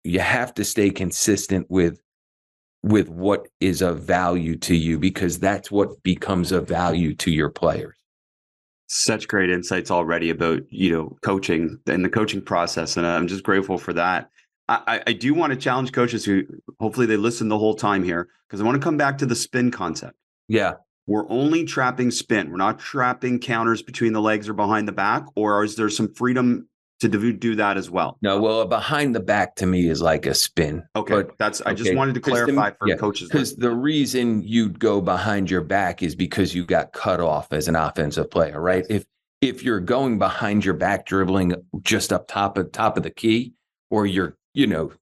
S2: you have to stay consistent with with what is of value to you because that's what becomes of value to your players
S1: such great insights already about you know coaching and the coaching process and i'm just grateful for that i, I do want to challenge coaches who hopefully they listen the whole time here because i want to come back to the spin concept
S2: yeah
S1: we're only trapping spin we're not trapping counters between the legs or behind the back or is there some freedom to do, do that as well.
S2: No, well, behind the back to me is like a spin.
S1: Okay, but, that's I okay. just wanted to clarify the, for yeah, coaches
S2: because the reason you'd go behind your back is because you got cut off as an offensive player, right? If if you're going behind your back dribbling just up top of top of the key, or you're you know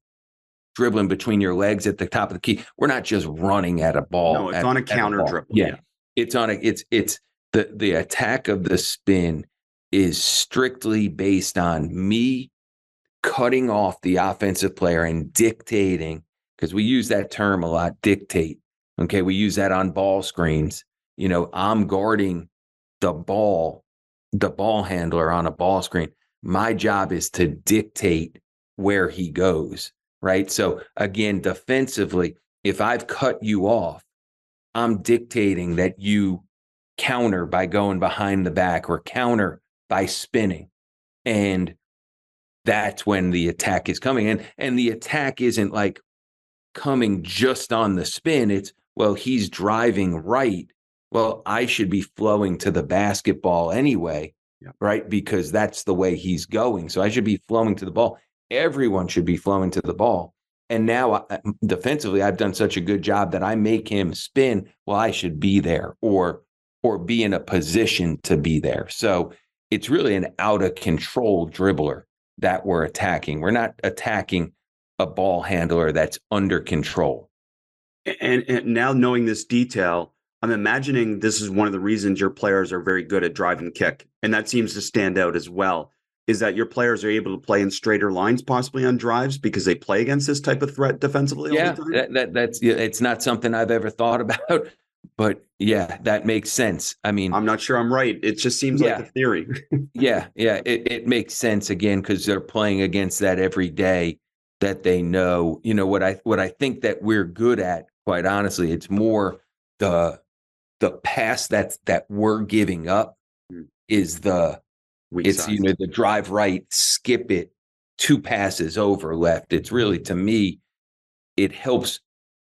S2: dribbling between your legs at the top of the key, we're not just running at a ball.
S1: No, it's
S2: at,
S1: on a counter a dribble.
S2: Yeah. yeah, it's on a it's it's the the attack of the spin is strictly based on me cutting off the offensive player and dictating, because we use that term a lot, dictate. Okay. We use that on ball screens. You know, I'm guarding the ball, the ball handler on a ball screen. My job is to dictate where he goes. Right. So again, defensively, if I've cut you off, I'm dictating that you counter by going behind the back or counter by spinning. And that's when the attack is coming. And and the attack isn't like coming just on the spin. It's well, he's driving right. Well, I should be flowing to the basketball anyway, yeah. right? Because that's the way he's going. So I should be flowing to the ball. Everyone should be flowing to the ball. And now uh, defensively, I've done such a good job that I make him spin. Well, I should be there or or be in a position to be there. So it's really an out of control dribbler that we're attacking. We're not attacking a ball handler that's under control.
S1: And, and, now knowing this detail, I'm imagining this is one of the reasons your players are very good at drive and kick. And that seems to stand out as well. Is that your players are able to play in straighter lines, possibly on drives, because they play against this type of threat defensively?
S2: Yeah, that, that, that's it's not something I've ever thought about, but yeah, that makes sense. I mean,
S1: I'm not sure I'm right. It just seems yeah, like a theory.
S2: yeah, yeah, it, it makes sense again because they're playing against that every day that they know. You know what I what I think that we're good at. Quite honestly, it's more the the pass that's that we're giving up mm. is the Weak it's size. you know the drive right, skip it, two passes over left. It's really to me, it helps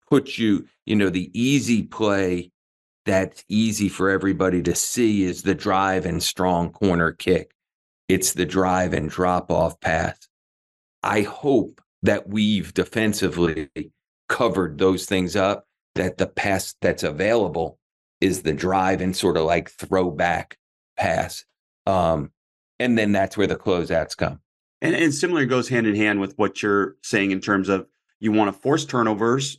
S2: put you, you know, the easy play that's easy for everybody to see is the drive and strong corner kick. It's the drive and drop off pass. I hope that we've defensively covered those things up, that the pass that's available is the drive and sort of like throwback pass. Um, and then that's where the closeouts come.
S1: And, and similar goes hand in hand with what you're saying in terms of you want to force turnovers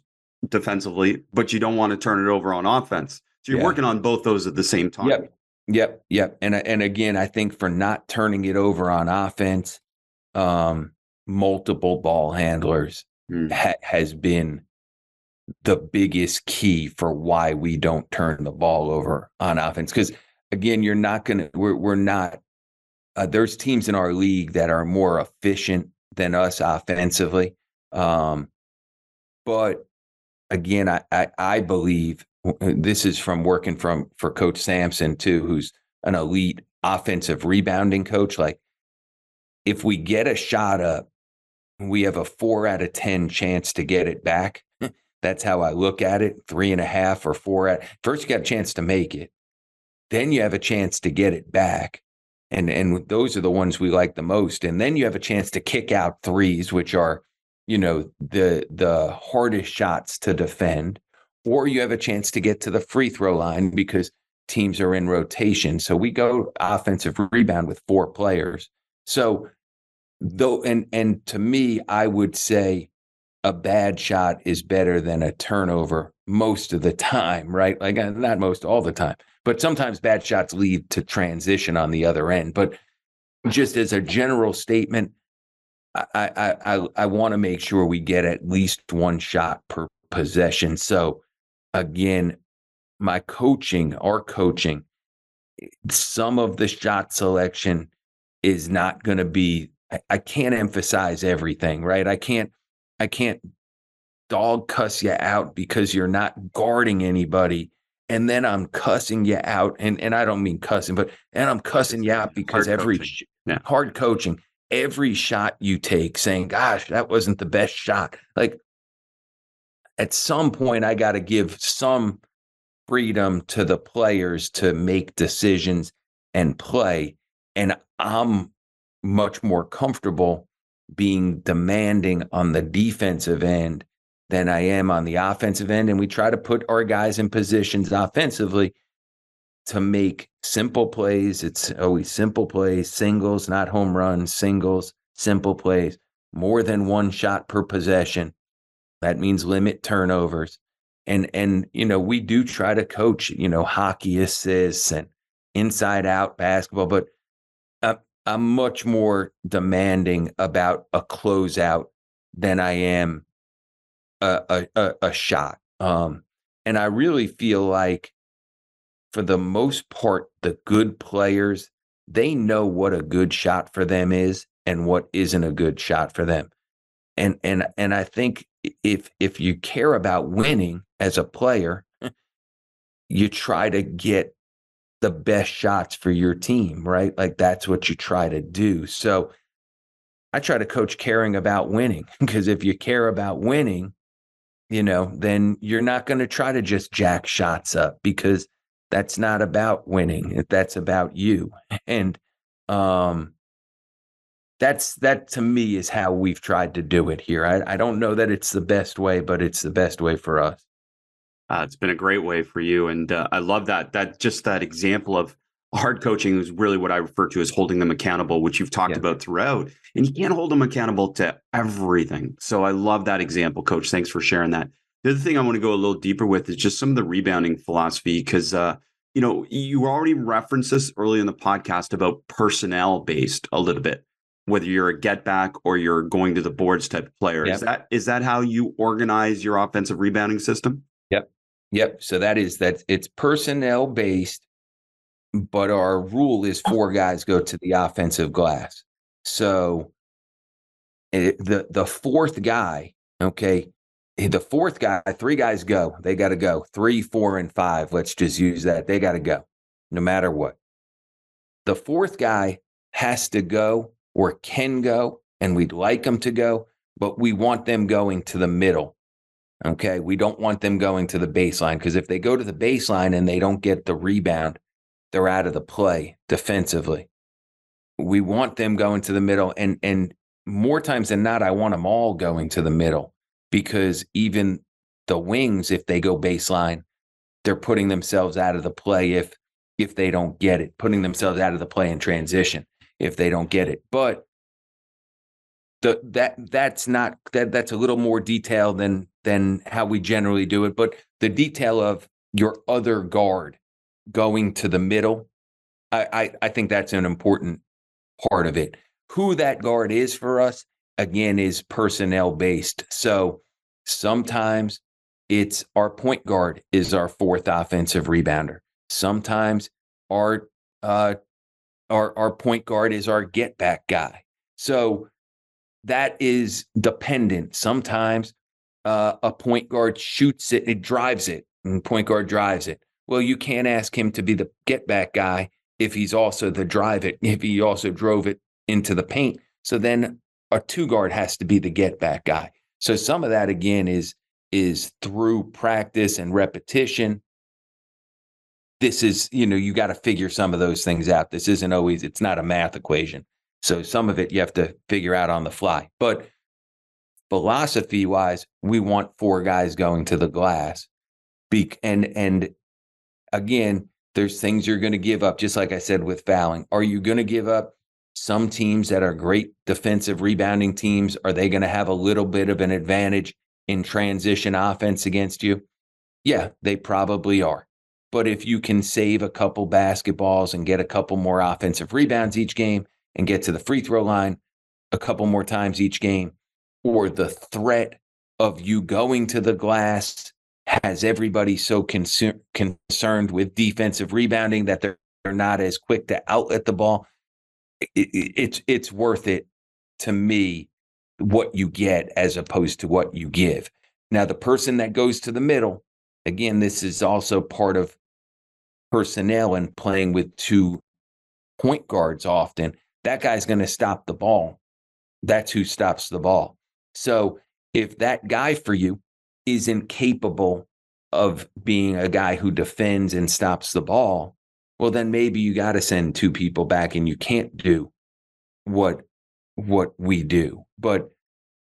S1: defensively, but you don't want to turn it over on offense. So you're yeah. working on both those at the same time.
S2: Yep. Yep. Yep. And and again, I think for not turning it over on offense, um, multiple ball handlers mm. ha- has been the biggest key for why we don't turn the ball over on offense. Because again, you're not going to, we're, we're not, uh, there's teams in our league that are more efficient than us offensively. Um, but again, I, I, I believe this is from working from for Coach Sampson too, who's an elite offensive rebounding coach. Like, if we get a shot up, we have a four out of ten chance to get it back. That's how I look at it. Three and a half or four at first, you got a chance to make it. Then you have a chance to get it back. And and those are the ones we like the most. And then you have a chance to kick out threes, which are, you know, the the hardest shots to defend. Or you have a chance to get to the free throw line because teams are in rotation. So we go offensive rebound with four players. So though and and to me, I would say a bad shot is better than a turnover most of the time, right? Like uh, not most all the time, but sometimes bad shots lead to transition on the other end. But just as a general statement, I I I, I want to make sure we get at least one shot per possession. So again, my coaching, our coaching, some of the shot selection is not going to be. I, I can't emphasize everything, right? I can't I can't dog cuss you out because you're not guarding anybody. And then I'm cussing you out. And, and I don't mean cussing, but and I'm cussing you out because hard every coaching. Hard coaching, every shot you take saying, gosh, that wasn't the best shot. Like at some point, I got to give some freedom to the players to make decisions and play. And I'm much more comfortable being demanding on the defensive end than I am on the offensive end. And we try to put our guys in positions offensively to make simple plays. It's always simple plays, singles, not home runs, singles, simple plays, more than one shot per possession. That means limit turnovers. And and you know, we do try to coach, you know, hockey assists and inside out basketball, but I'm much more demanding about a closeout than I am a a, a shot. Um, and I really feel like, for the most part, the good players they know what a good shot for them is and what isn't a good shot for them. And and and I think if if you care about winning as a player, you try to get the best shots for your team, right? Like that's what you try to do. So I try to coach caring about winning because if you care about winning, you know, then you're not going to try to just jack shots up because that's not about winning. That's about you. And um that's that to me is how we've tried to do it here. I, I don't know that it's the best way, but it's the best way for us.
S1: Uh, it's been a great way for you, and uh, I love that. That just that example of hard coaching is really what I refer to as holding them accountable, which you've talked yeah. about throughout. And you can't hold them accountable to everything. So I love that example, Coach. Thanks for sharing that. The other thing I want to go a little deeper with is just some of the rebounding philosophy, because uh, you know you already referenced this early in the podcast about personnel based a little bit whether you're a get back or you're going to the boards type player. Yep. Is that is that how you organize your offensive rebounding system?
S2: Yep. Yep. So that is that it's personnel based, but our rule is four guys go to the offensive glass. So it, eh, the the fourth guy, okay, eh, the fourth guy, three guys go. They got to go. Three, four, and five. Let's just use that. They got to go, no matter what. The fourth guy has to go or can go, and we'd like them to go, but we want them going to the middle Okay. We don't want them going to the baseline because if they go to the baseline and they don't get the rebound, they're out of the play defensively. We want them going to the middle. And, and more times than not, I want them all going to the middle because even the wings, if they go baseline, they're putting themselves out of the play if if they don't get it, putting themselves out of the play in transition if they don't get it. But the that that's not that that's a little more detail than than how we generally do it. But the detail of your other guard going to the middle, I, I, I think that's an important part of it. Who that guard is for us again is personnel based. So sometimes it's our point guard is our fourth offensive rebounder. Sometimes our uh, our our point guard is our get back guy. So that is dependent. Sometimes uh, a point guard shoots it, it drives it, and point guard drives it. Well, you can't ask him to be the get back guy if he's also the drive it, if he also drove it into the paint. So then a two guard has to be the get back guy. So some of that again is is through practice and repetition. This is, you know, you got to figure some of those things out. This isn't always, it's not a math equation. So some of it you have to figure out on the fly. But philosophy wise, we want four guys going to the glass. Be- and and again, there's things you're going to give up, just like I said with fouling. Are you going to give up some teams that are great defensive rebounding teams? Are they going to have a little bit of an advantage in transition offense against you? Yeah, they probably are. But if you can save a couple basketballs and get a couple more offensive rebounds each game and get to the free throw line a couple more times each game, or the threat of you going to the glass has everybody so concer- concerned with defensive rebounding that they're, they're not as quick to outlet the ball. It, it, it's it's worth it to me what you get as opposed to what you give. Now the person that goes to the middle, again, this is also part of personnel and playing with two point guards often. That guy's going to stop the ball. That's who stops the ball. So if that guy for you isn't capable of being a guy who defends and stops the ball, well, then maybe you got to send two people back and you can't do what what we do. But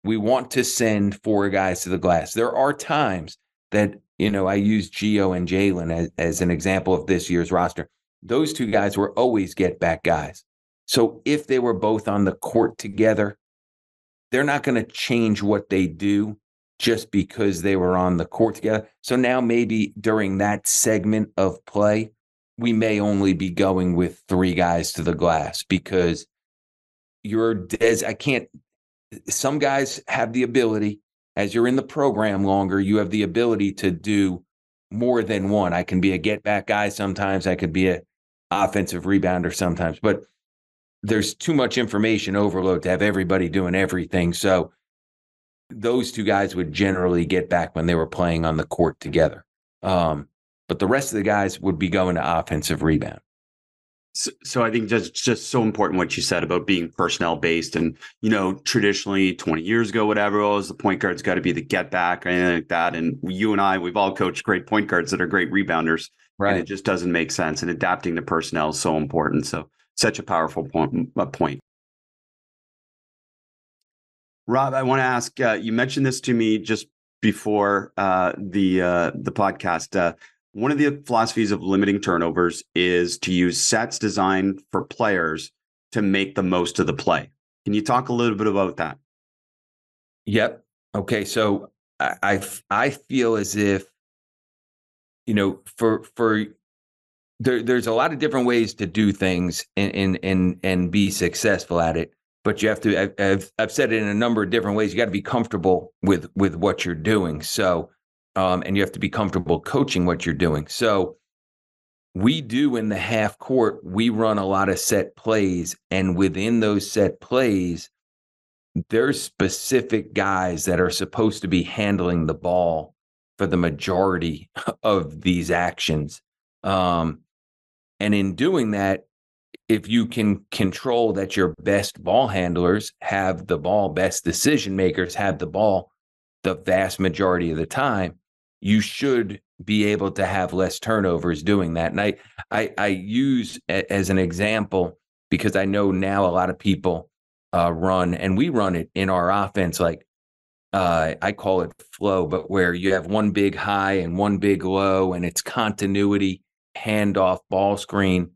S2: we want to send four guys to the glass. There are times that, you know, I use Geo and Jalen as, as an example of this year's roster. Those two guys were always get back guys. So if they were both on the court together, they're not going to change what they do just because they were on the court together. So now maybe during that segment of play, we may only be going with three guys to the glass because you're des I can't some guys have the ability as you're in the program longer, you have the ability to do more than one. I can be a get back guy sometimes, I could be a offensive rebounder sometimes, but there's too much information overload to have everybody doing everything. So those two guys would generally get back when they were playing on the court together. Um, but the rest of the guys would be going to offensive rebound.
S1: So, so, I think that's just so important what you said about being personnel based, and you know, traditionally twenty years ago, whatever it was, the point guard's got to be the get back or anything like that. And you and I, we've all coached great point guards that are great rebounders, right? And it just doesn't make sense. And adapting to personnel is so important. So such a powerful point. point. Rob, I want to ask. Uh, you mentioned this to me just before uh, the uh, the podcast. Uh, one of the philosophies of limiting turnovers is to use sets designed for players to make the most of the play. Can you talk a little bit about that?
S2: Yep. Okay. So I I, I feel as if you know for for there, there's a lot of different ways to do things and and and and be successful at it. But you have to. I've I've said it in a number of different ways. You got to be comfortable with with what you're doing. So, um, and you have to be comfortable coaching what you're doing. So, we do in the half court. We run a lot of set plays, and within those set plays, there's specific guys that are supposed to be handling the ball for the majority of these actions. Um, and in doing that, if you can control that your best ball handlers have the ball, best decision makers have the ball the vast majority of the time, you should be able to have less turnovers doing that. And I, I, I use as an example because I know now a lot of people uh, run, and we run it in our offense like uh, I call it flow, but where you have one big high and one big low, and it's continuity handoff ball screen,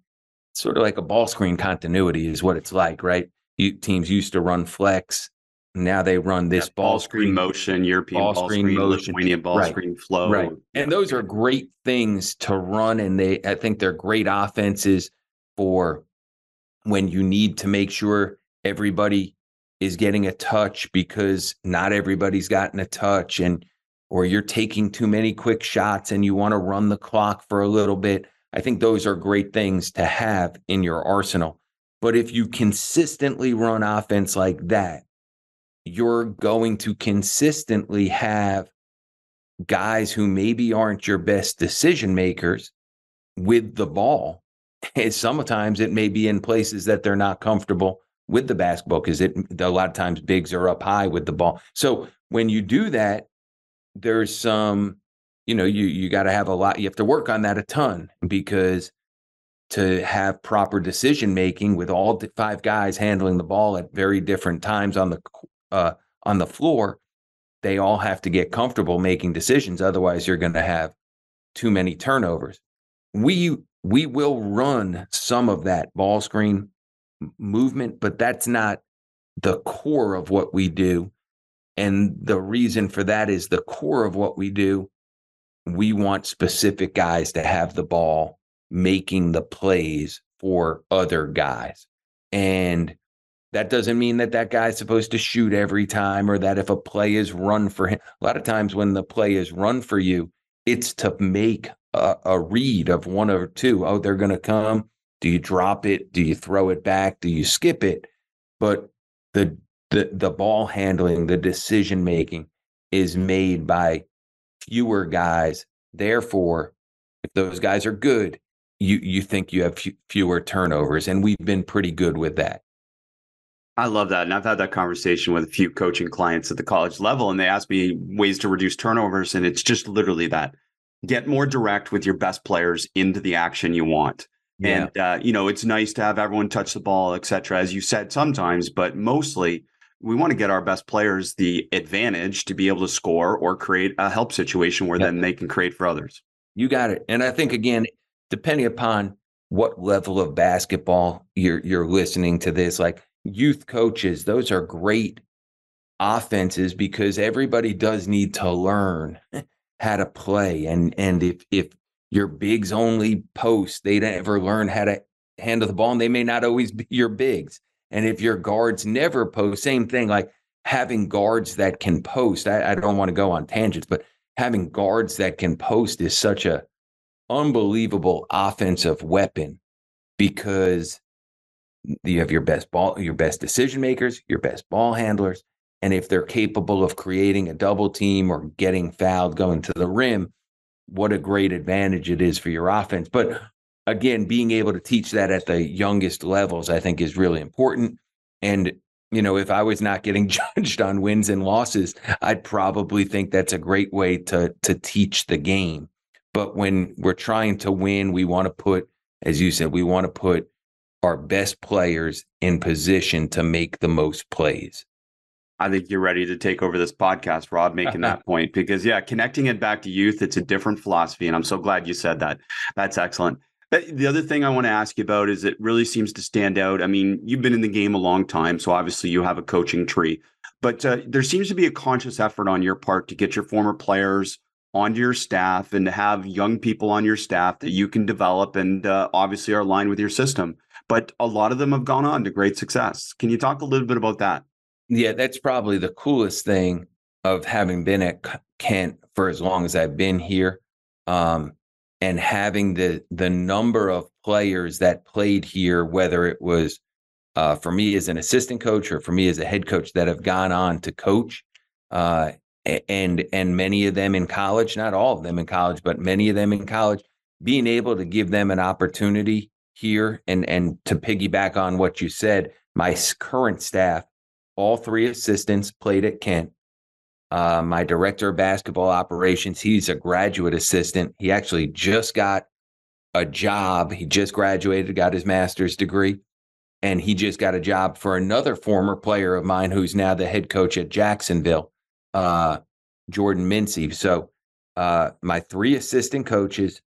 S2: sort of like a ball screen continuity is what it's like, right? You, teams used to run flex. Now they run this yeah, ball, ball screen,
S1: screen, motion, European ball, ball screen, screen motion, Lithuanian ball right. screen flow.
S2: Right. And those are great things to run. And they, I think they're great offenses for when you need to make sure everybody is getting a touch because not everybody's gotten a touch and or you're taking too many quick shots and you want to run the clock for a little bit. I think those are great things to have in your arsenal. But if you consistently run offense like that, you're going to consistently have guys who maybe aren't your best decision makers with the ball. And sometimes it may be in places that they're not comfortable with the basketball because it a lot of times bigs are up high with the ball. So when you do that, there's some, you know, you you got to have a lot. You have to work on that a ton because to have proper decision making with all five guys handling the ball at very different times on the uh, on the floor, they all have to get comfortable making decisions. Otherwise, you're going to have too many turnovers. We we will run some of that ball screen movement, but that's not the core of what we do. And the reason for that is the core of what we do. We want specific guys to have the ball making the plays for other guys. And that doesn't mean that that guy's supposed to shoot every time or that if a play is run for him. A lot of times when the play is run for you, it's to make a, a read of one or two. Oh, they're going to come. Do you drop it? Do you throw it back? Do you skip it? But the the the ball handling, the decision making is made by fewer guys. Therefore, if those guys are good, you you think you have fewer turnovers, and we've been pretty good with that.
S1: I love that. And I've had that conversation with a few coaching clients at the college level, and they ask me ways to reduce turnovers. And it's just literally that get more direct with your best players into the action you want. Yeah. And, uh, you know, it's nice to have everyone touch the ball, et cetera, as you said sometimes, but mostly we want to get our best players the advantage to be able to score or create a help situation where then they can create for others.
S2: You got it. And I think, again, depending upon what level of basketball you're you're listening to this like youth coaches those are great offenses because everybody does need to learn how to play and and if if your bigs only post they don't ever learn how to handle the ball and they may not always be your bigs and if your guards never post same thing like having guards that can post I, I don't want to go on tangents but having guards that can post is such a unbelievable offensive weapon because you have your best ball, your best decision makers, your best ball handlers. And if they're capable of creating a double team or getting fouled going to the rim, what a great advantage it is for your offense. But again, being able to teach that at the youngest levels, I think is really important. And, you know, if I was not getting judged on wins and losses, I'd probably think that's a great way to to teach the game. But when we're trying to win, we want to put, as you said, we want to put our best players in position to make the most plays.
S1: I think you're ready to take over this podcast, Rob, making that point because, yeah, connecting it back to youth, it's a different philosophy. And I'm so glad you said that. That's excellent. The other thing I want to ask you about is it really seems to stand out. I mean, you've been in the game a long time, so obviously you have a coaching tree, but uh, there seems to be a conscious effort on your part to get your former players onto your staff and to have young people on your staff that you can develop and uh, obviously are aligned with your system. But a lot of them have gone on to great success. Can you talk a little bit about that?
S2: Yeah, that's probably the coolest thing of having been at Kent for as long as I've been here, um, and having the the number of players that played here, whether it was uh, for me as an assistant coach or for me as a head coach, that have gone on to coach. Uh, and and many of them in college, not all of them in college, but many of them in college, being able to give them an opportunity here and and to piggyback on what you said, my current staff, all three assistants played at Kent. Uh, my director of basketball operations, he's a graduate assistant. He actually just got a job. He just graduated, got his master's degree, and he just got a job for another former player of mine who's now the head coach at Jacksonville uh, Jordan Mincy. So uh, my three assistant coaches,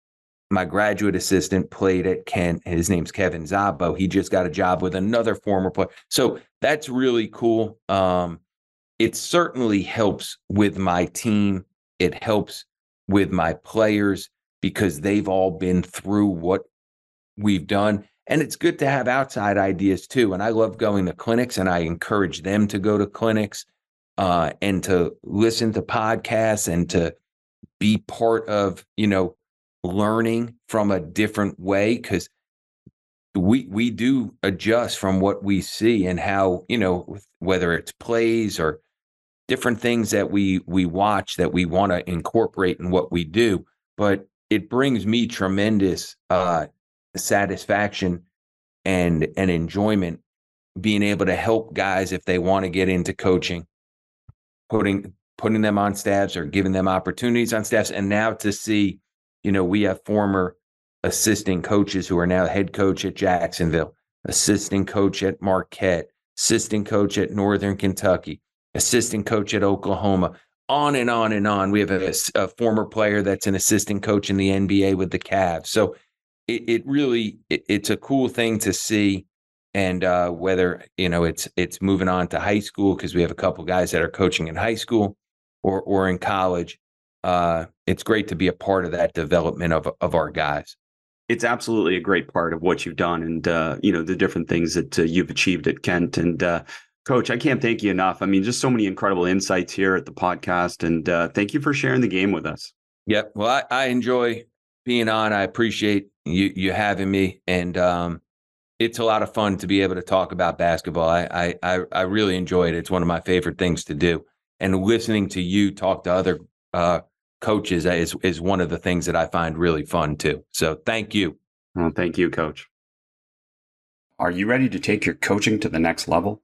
S2: my graduate assistant played at Kent. His name's Kevin Zabo. He just got a job with another former player. So that's really cool. Um, it certainly helps with my team. It helps with my players because they've all been through what we've done. and it's good to have outside ideas too. And I love going to clinics, and I encourage them to go to clinics uh, and to listen to podcasts and to be part of you know learning from a different way because we we do adjust from what we see and how you know whether it's plays or different things that we we watch that we want to incorporate in what we do but it brings me tremendous uh satisfaction and and enjoyment being able to help guys if they want to get into coaching putting putting them on staffs or giving them opportunities on staffs. And now to see you know we have former assistant coaches who are now head coach at Jacksonville assistant coach at Marquette assistant coach at Northern Kentucky assistant coach at Oklahoma. On and on and on. We have a, a former player that's an assistant coach in the NBA with the Cavs. So it, it really it, it's a cool thing to see. And uh, whether you know it's it's moving on to high school because we have a couple guys that are coaching in high school or or in college. Uh, it's great to be a part of that development of of our guys.
S1: It's absolutely a great part of what you've done and uh, you know the different things that uh, you've achieved at kent. And uh, coach i can't thank you enough i mean just so many incredible insights here at the podcast and uh, thank you for sharing the game with us
S2: yep well I, I enjoy being on i appreciate you you having me, and um, it's a lot of fun to be able to talk about basketball. I I I really enjoy it. It's one of my favorite things to do, and listening to you talk to other uh, coaches is is one of the things that I find really fun too. So thank you.
S1: Well, thank you, coach. Are you ready to take your coaching to the next level?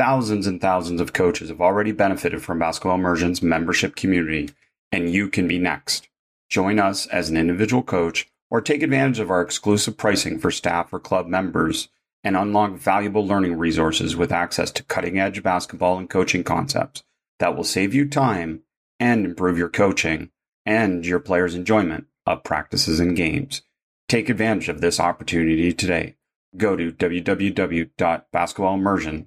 S1: Thousands and thousands of coaches have already benefited from Basketball Immersion's membership community, and you can be next. Join us as an individual coach or take advantage of our exclusive pricing for staff or club members and unlock valuable learning resources with access to cutting edge basketball and coaching concepts that will save you time and improve your coaching and your players' enjoyment of practices and games. Take advantage of this opportunity today. Go to www.basketballimmersion.com.